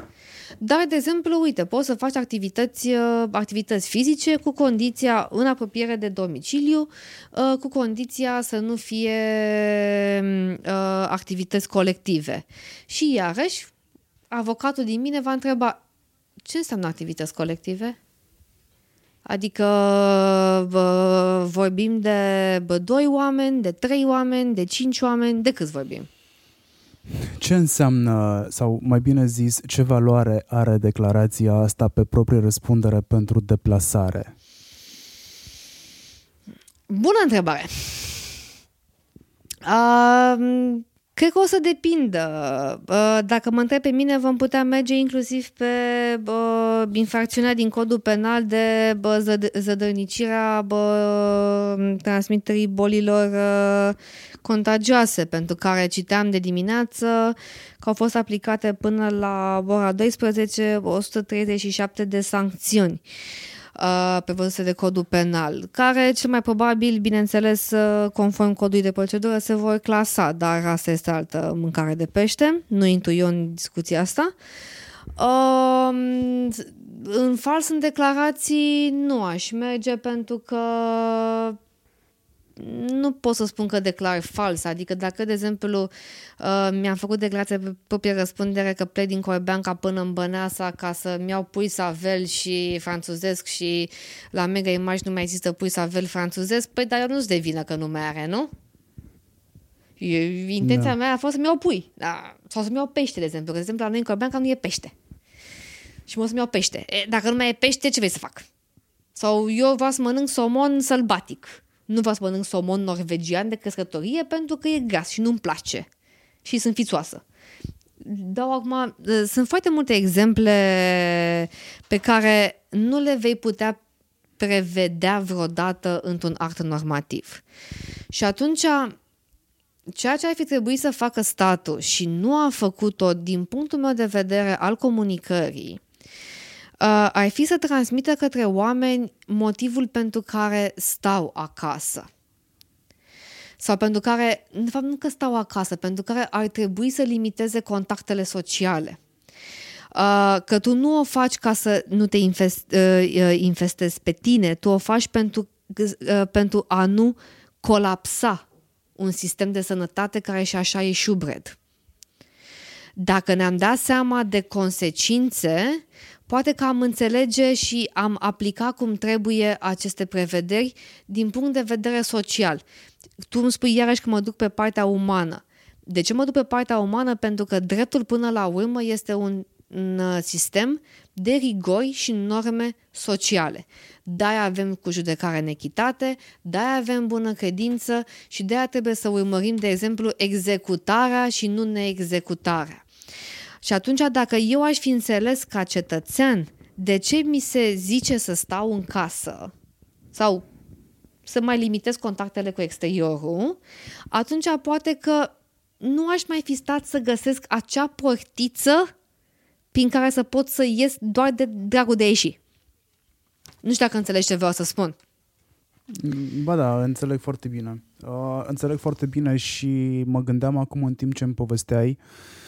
Dar, de exemplu, uite, poți să faci activități, uh, activități fizice cu condiția în apropiere de domiciliu, uh, cu condiția să nu fie uh, activități colective. Și iarăși, avocatul din mine va întreba ce înseamnă activități colective? Adică vorbim de doi oameni, de trei oameni, de cinci oameni, de câți vorbim? Ce înseamnă, sau mai bine zis, ce valoare are declarația asta pe proprie răspundere pentru deplasare? Bună întrebare! Uh, Cred că o să depindă. Dacă mă întreb pe mine, vom putea merge inclusiv pe infracțiunea din codul penal de zădărnicirea transmiterii bolilor contagioase, pentru care citeam de dimineață că au fost aplicate până la ora 12 137 de sancțiuni pe văzute de codul penal, care cel mai probabil, bineînțeles, conform codului de procedură, se vor clasa, dar asta este altă mâncare de pește, nu intru eu în discuția asta. Uh, în fals în declarații nu aș merge pentru că nu pot să spun că declar fals, adică dacă, de exemplu, uh, mi-am făcut declarație pe proprie răspundere că plec din Corbeanca până în Băneasa ca să-mi iau pui savel și franțuzesc și la Mega Image nu mai există pui savel franțuzesc, păi dar eu nu-ți devină că nu mai are, nu? intenția da. mea a fost să-mi iau pui, da. sau să-mi iau pește, de exemplu, că, de exemplu, la noi în Corbeanca nu e pește. Și mă să-mi iau pește. E, dacă nu mai e pește, ce vrei să fac? Sau eu vreau să mănânc somon sălbatic nu vreau să mănânc somon norvegian de crescătorie pentru că e gras și nu-mi place și sunt fițoasă. Dau acum, sunt foarte multe exemple pe care nu le vei putea prevedea vreodată într-un act normativ. Și atunci, ceea ce ar fi trebuit să facă statul și nu a făcut-o din punctul meu de vedere al comunicării, uh, ar fi să transmită către oameni motivul pentru care stau acasă. Sau pentru care, de fapt nu că stau acasă, pentru care ar trebui să limiteze contactele sociale. Uh, că tu nu o faci ca să nu te invest, uh, uh investezi pe tine, tu o faci pentru, uh, pentru a nu colapsa un sistem de sănătate care și așa e șubred. Dacă ne-am dat seama de consecințe, poate că am înțelege și am aplica cum trebuie aceste prevederi din punct de vedere social. Tu îmi spui iarăși că mă duc pe partea umană. De ce mă duc pe partea umană? Pentru că dreptul până la urmă este un, un uh, sistem de rigori și norme sociale. De-aia avem cu judecare în echitate, de-aia avem bună credință și de-aia trebuie să urmărim, de exemplu, executarea și nu neexecutarea. Și atunci, dacă eu aș fi înțeles ca cetățean de ce mi se zice să stau în casă sau să mai limitez contactele cu exteriorul, atunci poate că nu aș mai fi stat să găsesc acea portiță prin care să pot să ies doar de dragul de a ieși. Nu știu dacă înțelegi ce vreau să spun. Ba da, înțeleg foarte bine. Uh, înțeleg foarte bine și mă gândeam acum în timp ce îmi povesteai uh,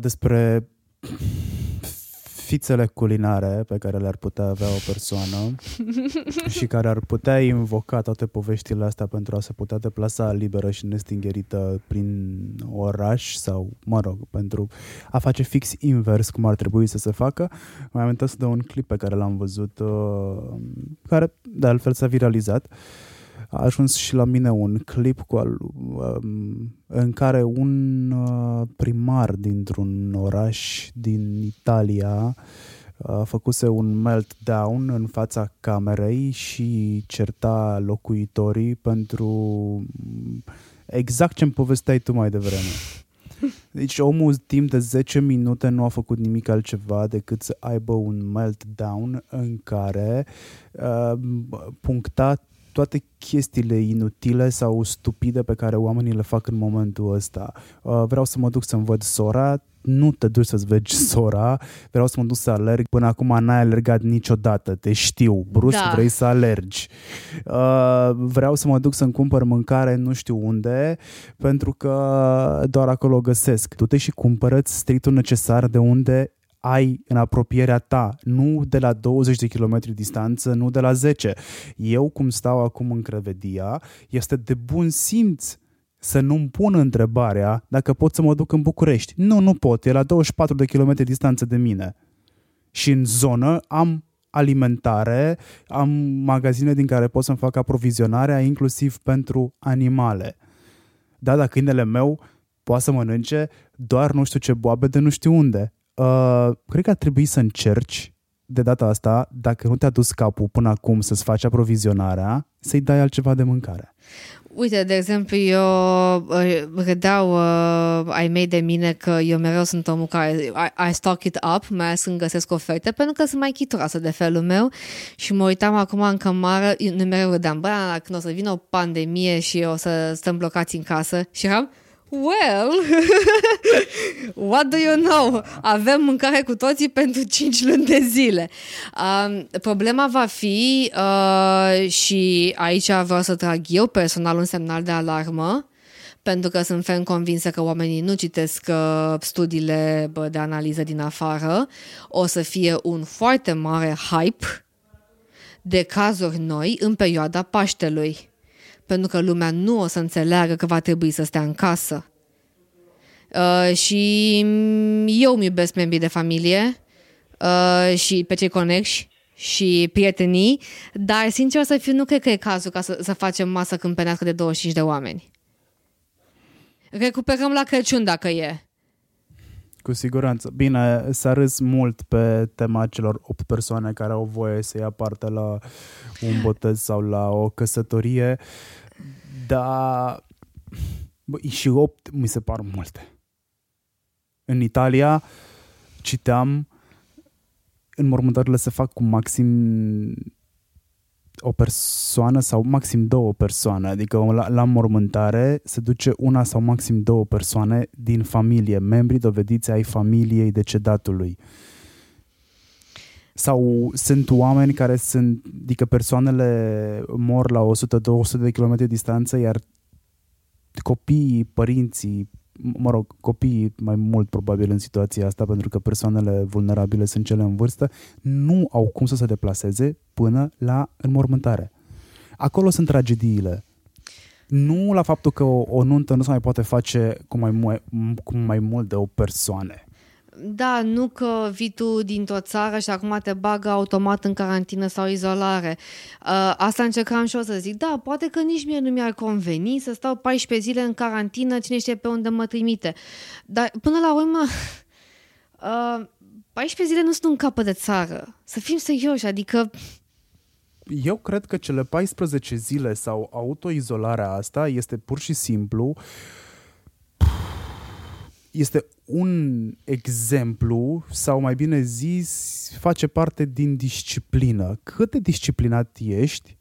despre fițele culinare pe care le-ar putea avea o persoană și care ar putea invoca toate poveștile astea pentru a se putea deplasa liberă și nestingerită prin oraș sau, mă rog, pentru a face fix invers cum ar trebui să se facă. Mai amintesc de un clip pe care l-am văzut uh, care de altfel s-a viralizat a ajuns și la mine un clip cu al, um, în care un uh, primar dintr-un oraș din Italia a făcuse un meltdown în fața camerei și certa locuitorii pentru exact ce-mi povesteai tu mai devreme. Deci omul timp de 10 minute nu a făcut nimic altceva decât să aibă un meltdown în care uh, puncta toate chestiile inutile sau stupide pe care oamenii le fac în momentul ăsta. Uh, vreau să mă duc să-mi văd sora, nu te duci să-ți vezi sora, vreau să mă duc să alerg, până acum n-ai alergat niciodată, te știu, brusc da. vrei să alergi. Uh, vreau să mă duc să-mi cumpăr mâncare nu știu unde, pentru că doar acolo o găsesc. Tu te și cumpărăți strictul necesar de unde ai în apropierea ta, nu de la 20 de kilometri distanță, nu de la 10. Eu, cum stau acum în Crevedia, este de bun simț să nu-mi pun întrebarea dacă pot să mă duc în București. Nu, nu pot, e la 24 de kilometri distanță de mine. Și în zonă am alimentare, am magazine din care pot să-mi fac aprovizionarea, inclusiv pentru animale. Da, dacă câinele meu poate să mănânce doar nu știu ce boabe de nu știu unde. Uh, cred că ar trebui să încerci de data asta, dacă nu te-a dus capul până acum să-ți faci aprovizionarea, să-i dai altceva de mâncare. Uite, de exemplu, eu uh, râdeau uh, ai mei de mine că eu mereu sunt omul care I, I stock it up, mai ales când găsesc oferte, pentru că sunt mai chituroasă de felul meu și mă uitam acum în cămară, nu mereu râdeam, bă, când o să vină o pandemie și o să stăm blocați în casă și eram, Well, what do you know? Avem mâncare cu toții pentru 5 luni de zile. Uh, problema va fi, uh, și aici vreau să trag eu personal un semnal de alarmă, pentru că sunt ferm convinsă că oamenii nu citesc uh, studiile bă, de analiză din afară, o să fie un foarte mare hype de cazuri noi în perioada Paștelui pentru că lumea nu o să înțeleagă că va trebui să stea în casă. Uh, și eu îmi iubesc membrii de familie uh, și pe cei conexi și prietenii, dar sincer să fiu, nu cred că e cazul ca să, să facem masă câmpenească de 25 de oameni. Recuperăm la Crăciun dacă e. Cu siguranță. Bine, s-a râs mult pe tema celor 8 persoane care au voie să ia parte la un botez sau la o căsătorie, dar bă, și 8 mi se par multe. În Italia citeam înmormântările se fac cu maxim o persoană sau maxim două persoane, adică la, la mormântare se duce una sau maxim două persoane din familie, membri dovediți ai familiei decedatului. Sau sunt oameni care sunt, adică persoanele mor la 100-200 de km distanță, iar copiii, părinții, mă rog, copiii mai mult probabil în situația asta, pentru că persoanele vulnerabile sunt cele în vârstă, nu au cum să se deplaseze până la înmormântare. Acolo sunt tragediile. Nu la faptul că o, o nuntă nu se mai poate face cu mai, mu- cu mai mult de o persoană. Da, nu că vii tu dintr-o țară și acum te bagă automat în carantină sau izolare. Uh, asta încercam și o să zic. Da, poate că nici mie nu mi-ar conveni să stau 14 zile în carantină, cine știe pe unde mă trimite. Dar până la urmă, uh, 14 zile nu sunt un capăt de țară. Să fim serioși, adică... Eu cred că cele 14 zile sau autoizolarea asta este pur și simplu este un exemplu, sau mai bine zis, face parte din disciplină. Cât de disciplinat ești,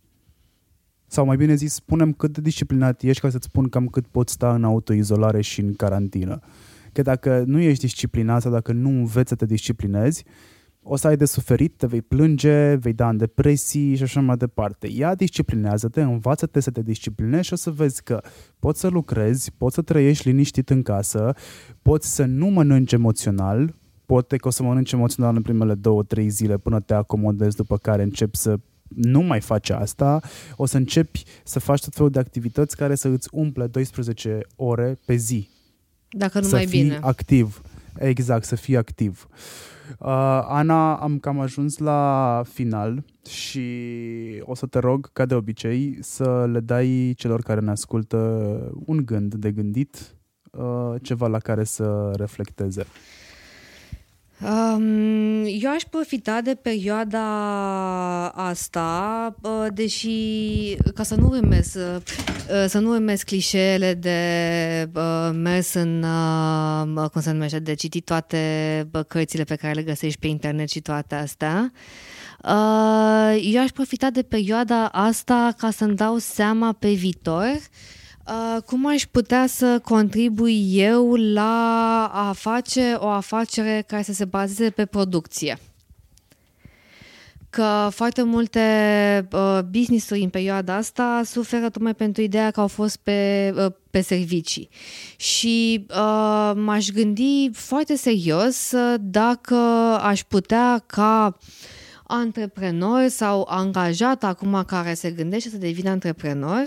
sau mai bine zis, spunem cât de disciplinat ești ca să-ți spun cam cât poți sta în autoizolare și în carantină. Că dacă nu ești disciplinat sau dacă nu înveți să te disciplinezi, o să ai de suferit, te vei plânge, vei da în depresii și așa mai departe. Ia disciplinează-te, învață-te să te disciplinezi și o să vezi că poți să lucrezi, poți să trăiești liniștit în casă, poți să nu mănânci emoțional, poate că o să mănânci emoțional în primele două, trei zile până te acomodezi, după care începi să nu mai faci asta, o să începi să faci tot felul de activități care să îți umple 12 ore pe zi. Dacă nu să mai fii bine. activ. Exact, să fii activ. Uh, Ana, am cam ajuns la final și o să te rog, ca de obicei, să le dai celor care ne ascultă un gând de gândit, uh, ceva la care să reflecteze. Um, eu aș profita de perioada asta, uh, deși ca să nu urmez, uh, să nu urmez clișeele de uh, mers în, uh, cum se numește, de citit toate uh, cărțile pe care le găsești pe internet și toate astea. Uh, eu aș profita de perioada asta ca să-mi dau seama pe viitor Uh, cum aș putea să contribui eu la a face o afacere care să se bazeze pe producție? Că foarte multe uh, business-uri în perioada asta suferă tocmai pentru ideea că au fost pe, uh, pe servicii. Și uh, m-aș gândi foarte serios uh, dacă aș putea ca uh, antreprenor sau angajat acum care se gândește să devină antreprenor,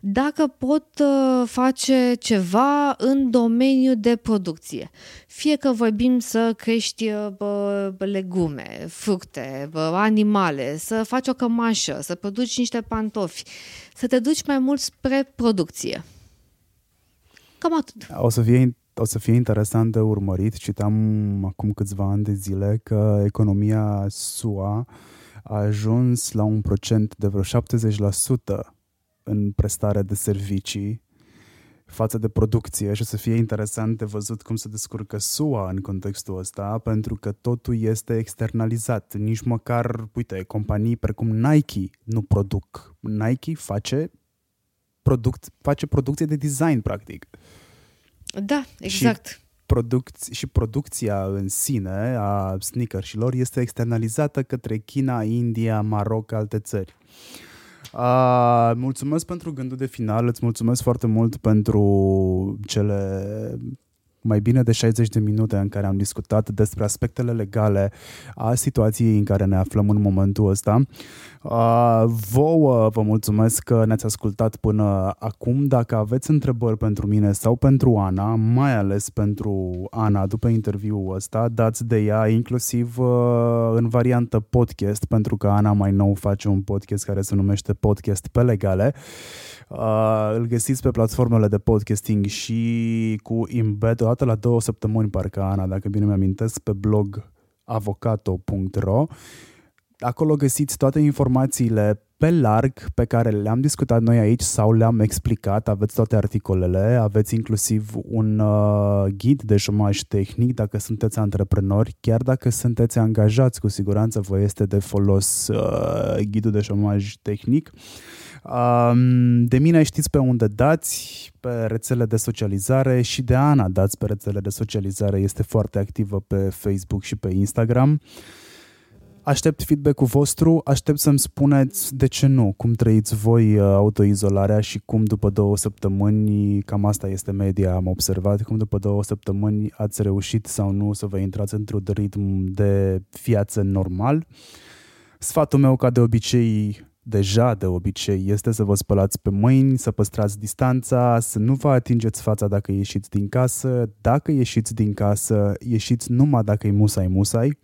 dacă pot uh, face ceva în domeniul de producție. Fie că vorbim să crești uh, legume, fructe, animale, să faci o cămașă, să produci niște pantofi, să te duci mai mult spre producție. Cam atât. O să fie o să fie interesant de urmărit. Citam acum câțiva ani de zile că economia SUA a ajuns la un procent de vreo 70% în prestare de servicii față de producție și o să fie interesant de văzut cum se descurcă SUA în contextul ăsta, pentru că totul este externalizat. Nici măcar, uite, companii precum Nike nu produc. Nike face, produc- face producție de design, practic. Da, exact. Și, produc- și producția în sine a sneakersilor este externalizată către China, India, Maroc, alte țări. Uh, mulțumesc pentru gândul de final, îți mulțumesc foarte mult pentru cele mai bine de 60 de minute în care am discutat despre aspectele legale a situației în care ne aflăm în momentul ăsta. Uh, vouă vă mulțumesc că ne-ați ascultat până acum. Dacă aveți întrebări pentru mine sau pentru Ana, mai ales pentru Ana după interviul ăsta, dați de ea inclusiv uh, în variantă podcast, pentru că Ana mai nou face un podcast care se numește Podcast pe legale. Uh, îl găsiți pe platformele de podcasting și cu embed o dată la două săptămâni, parcă Ana, dacă bine mi-amintesc, pe blog avocato.ro. Acolo găsiți toate informațiile pe larg pe care le-am discutat noi aici sau le-am explicat, aveți toate articolele, aveți inclusiv un uh, ghid de șomaj tehnic dacă sunteți antreprenori, chiar dacă sunteți angajați, cu siguranță vă este de folos uh, ghidul de șomaj tehnic. Um, de mine știți pe unde dați, pe rețele de socializare și de Ana dați pe rețele de socializare, este foarte activă pe Facebook și pe Instagram. Aștept feedback-ul vostru, aștept să-mi spuneți de ce nu, cum trăiți voi uh, autoizolarea și cum după două săptămâni, cam asta este media, am observat, cum după două săptămâni ați reușit sau nu să vă intrați într-un ritm de viață normal. Sfatul meu, ca de obicei, deja de obicei este să vă spălați pe mâini, să păstrați distanța, să nu vă atingeți fața dacă ieșiți din casă, dacă ieșiți din casă, ieșiți numai dacă e musai musai.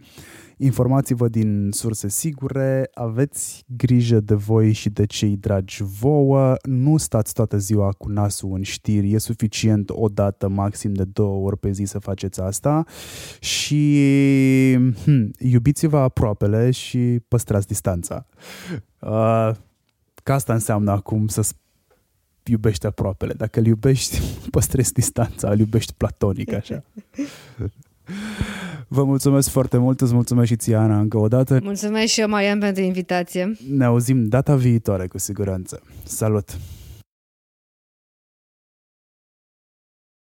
Informați-vă din surse sigure, aveți grijă de voi și de cei dragi vouă, nu stați toată ziua cu nasul în știri, e suficient o dată, maxim de două ori pe zi să faceți asta. Și hm, iubiți-vă aproapele și păstrați distanța. Uh, că asta înseamnă acum să iubești aproapele. Dacă îl iubești, păstrezi distanța, îl iubești platonic, așa. Vă mulțumesc foarte mult, îți mulțumesc și ție, Ana, încă o dată. Mulțumesc și eu, Marian, pentru invitație. Ne auzim data viitoare, cu siguranță. Salut!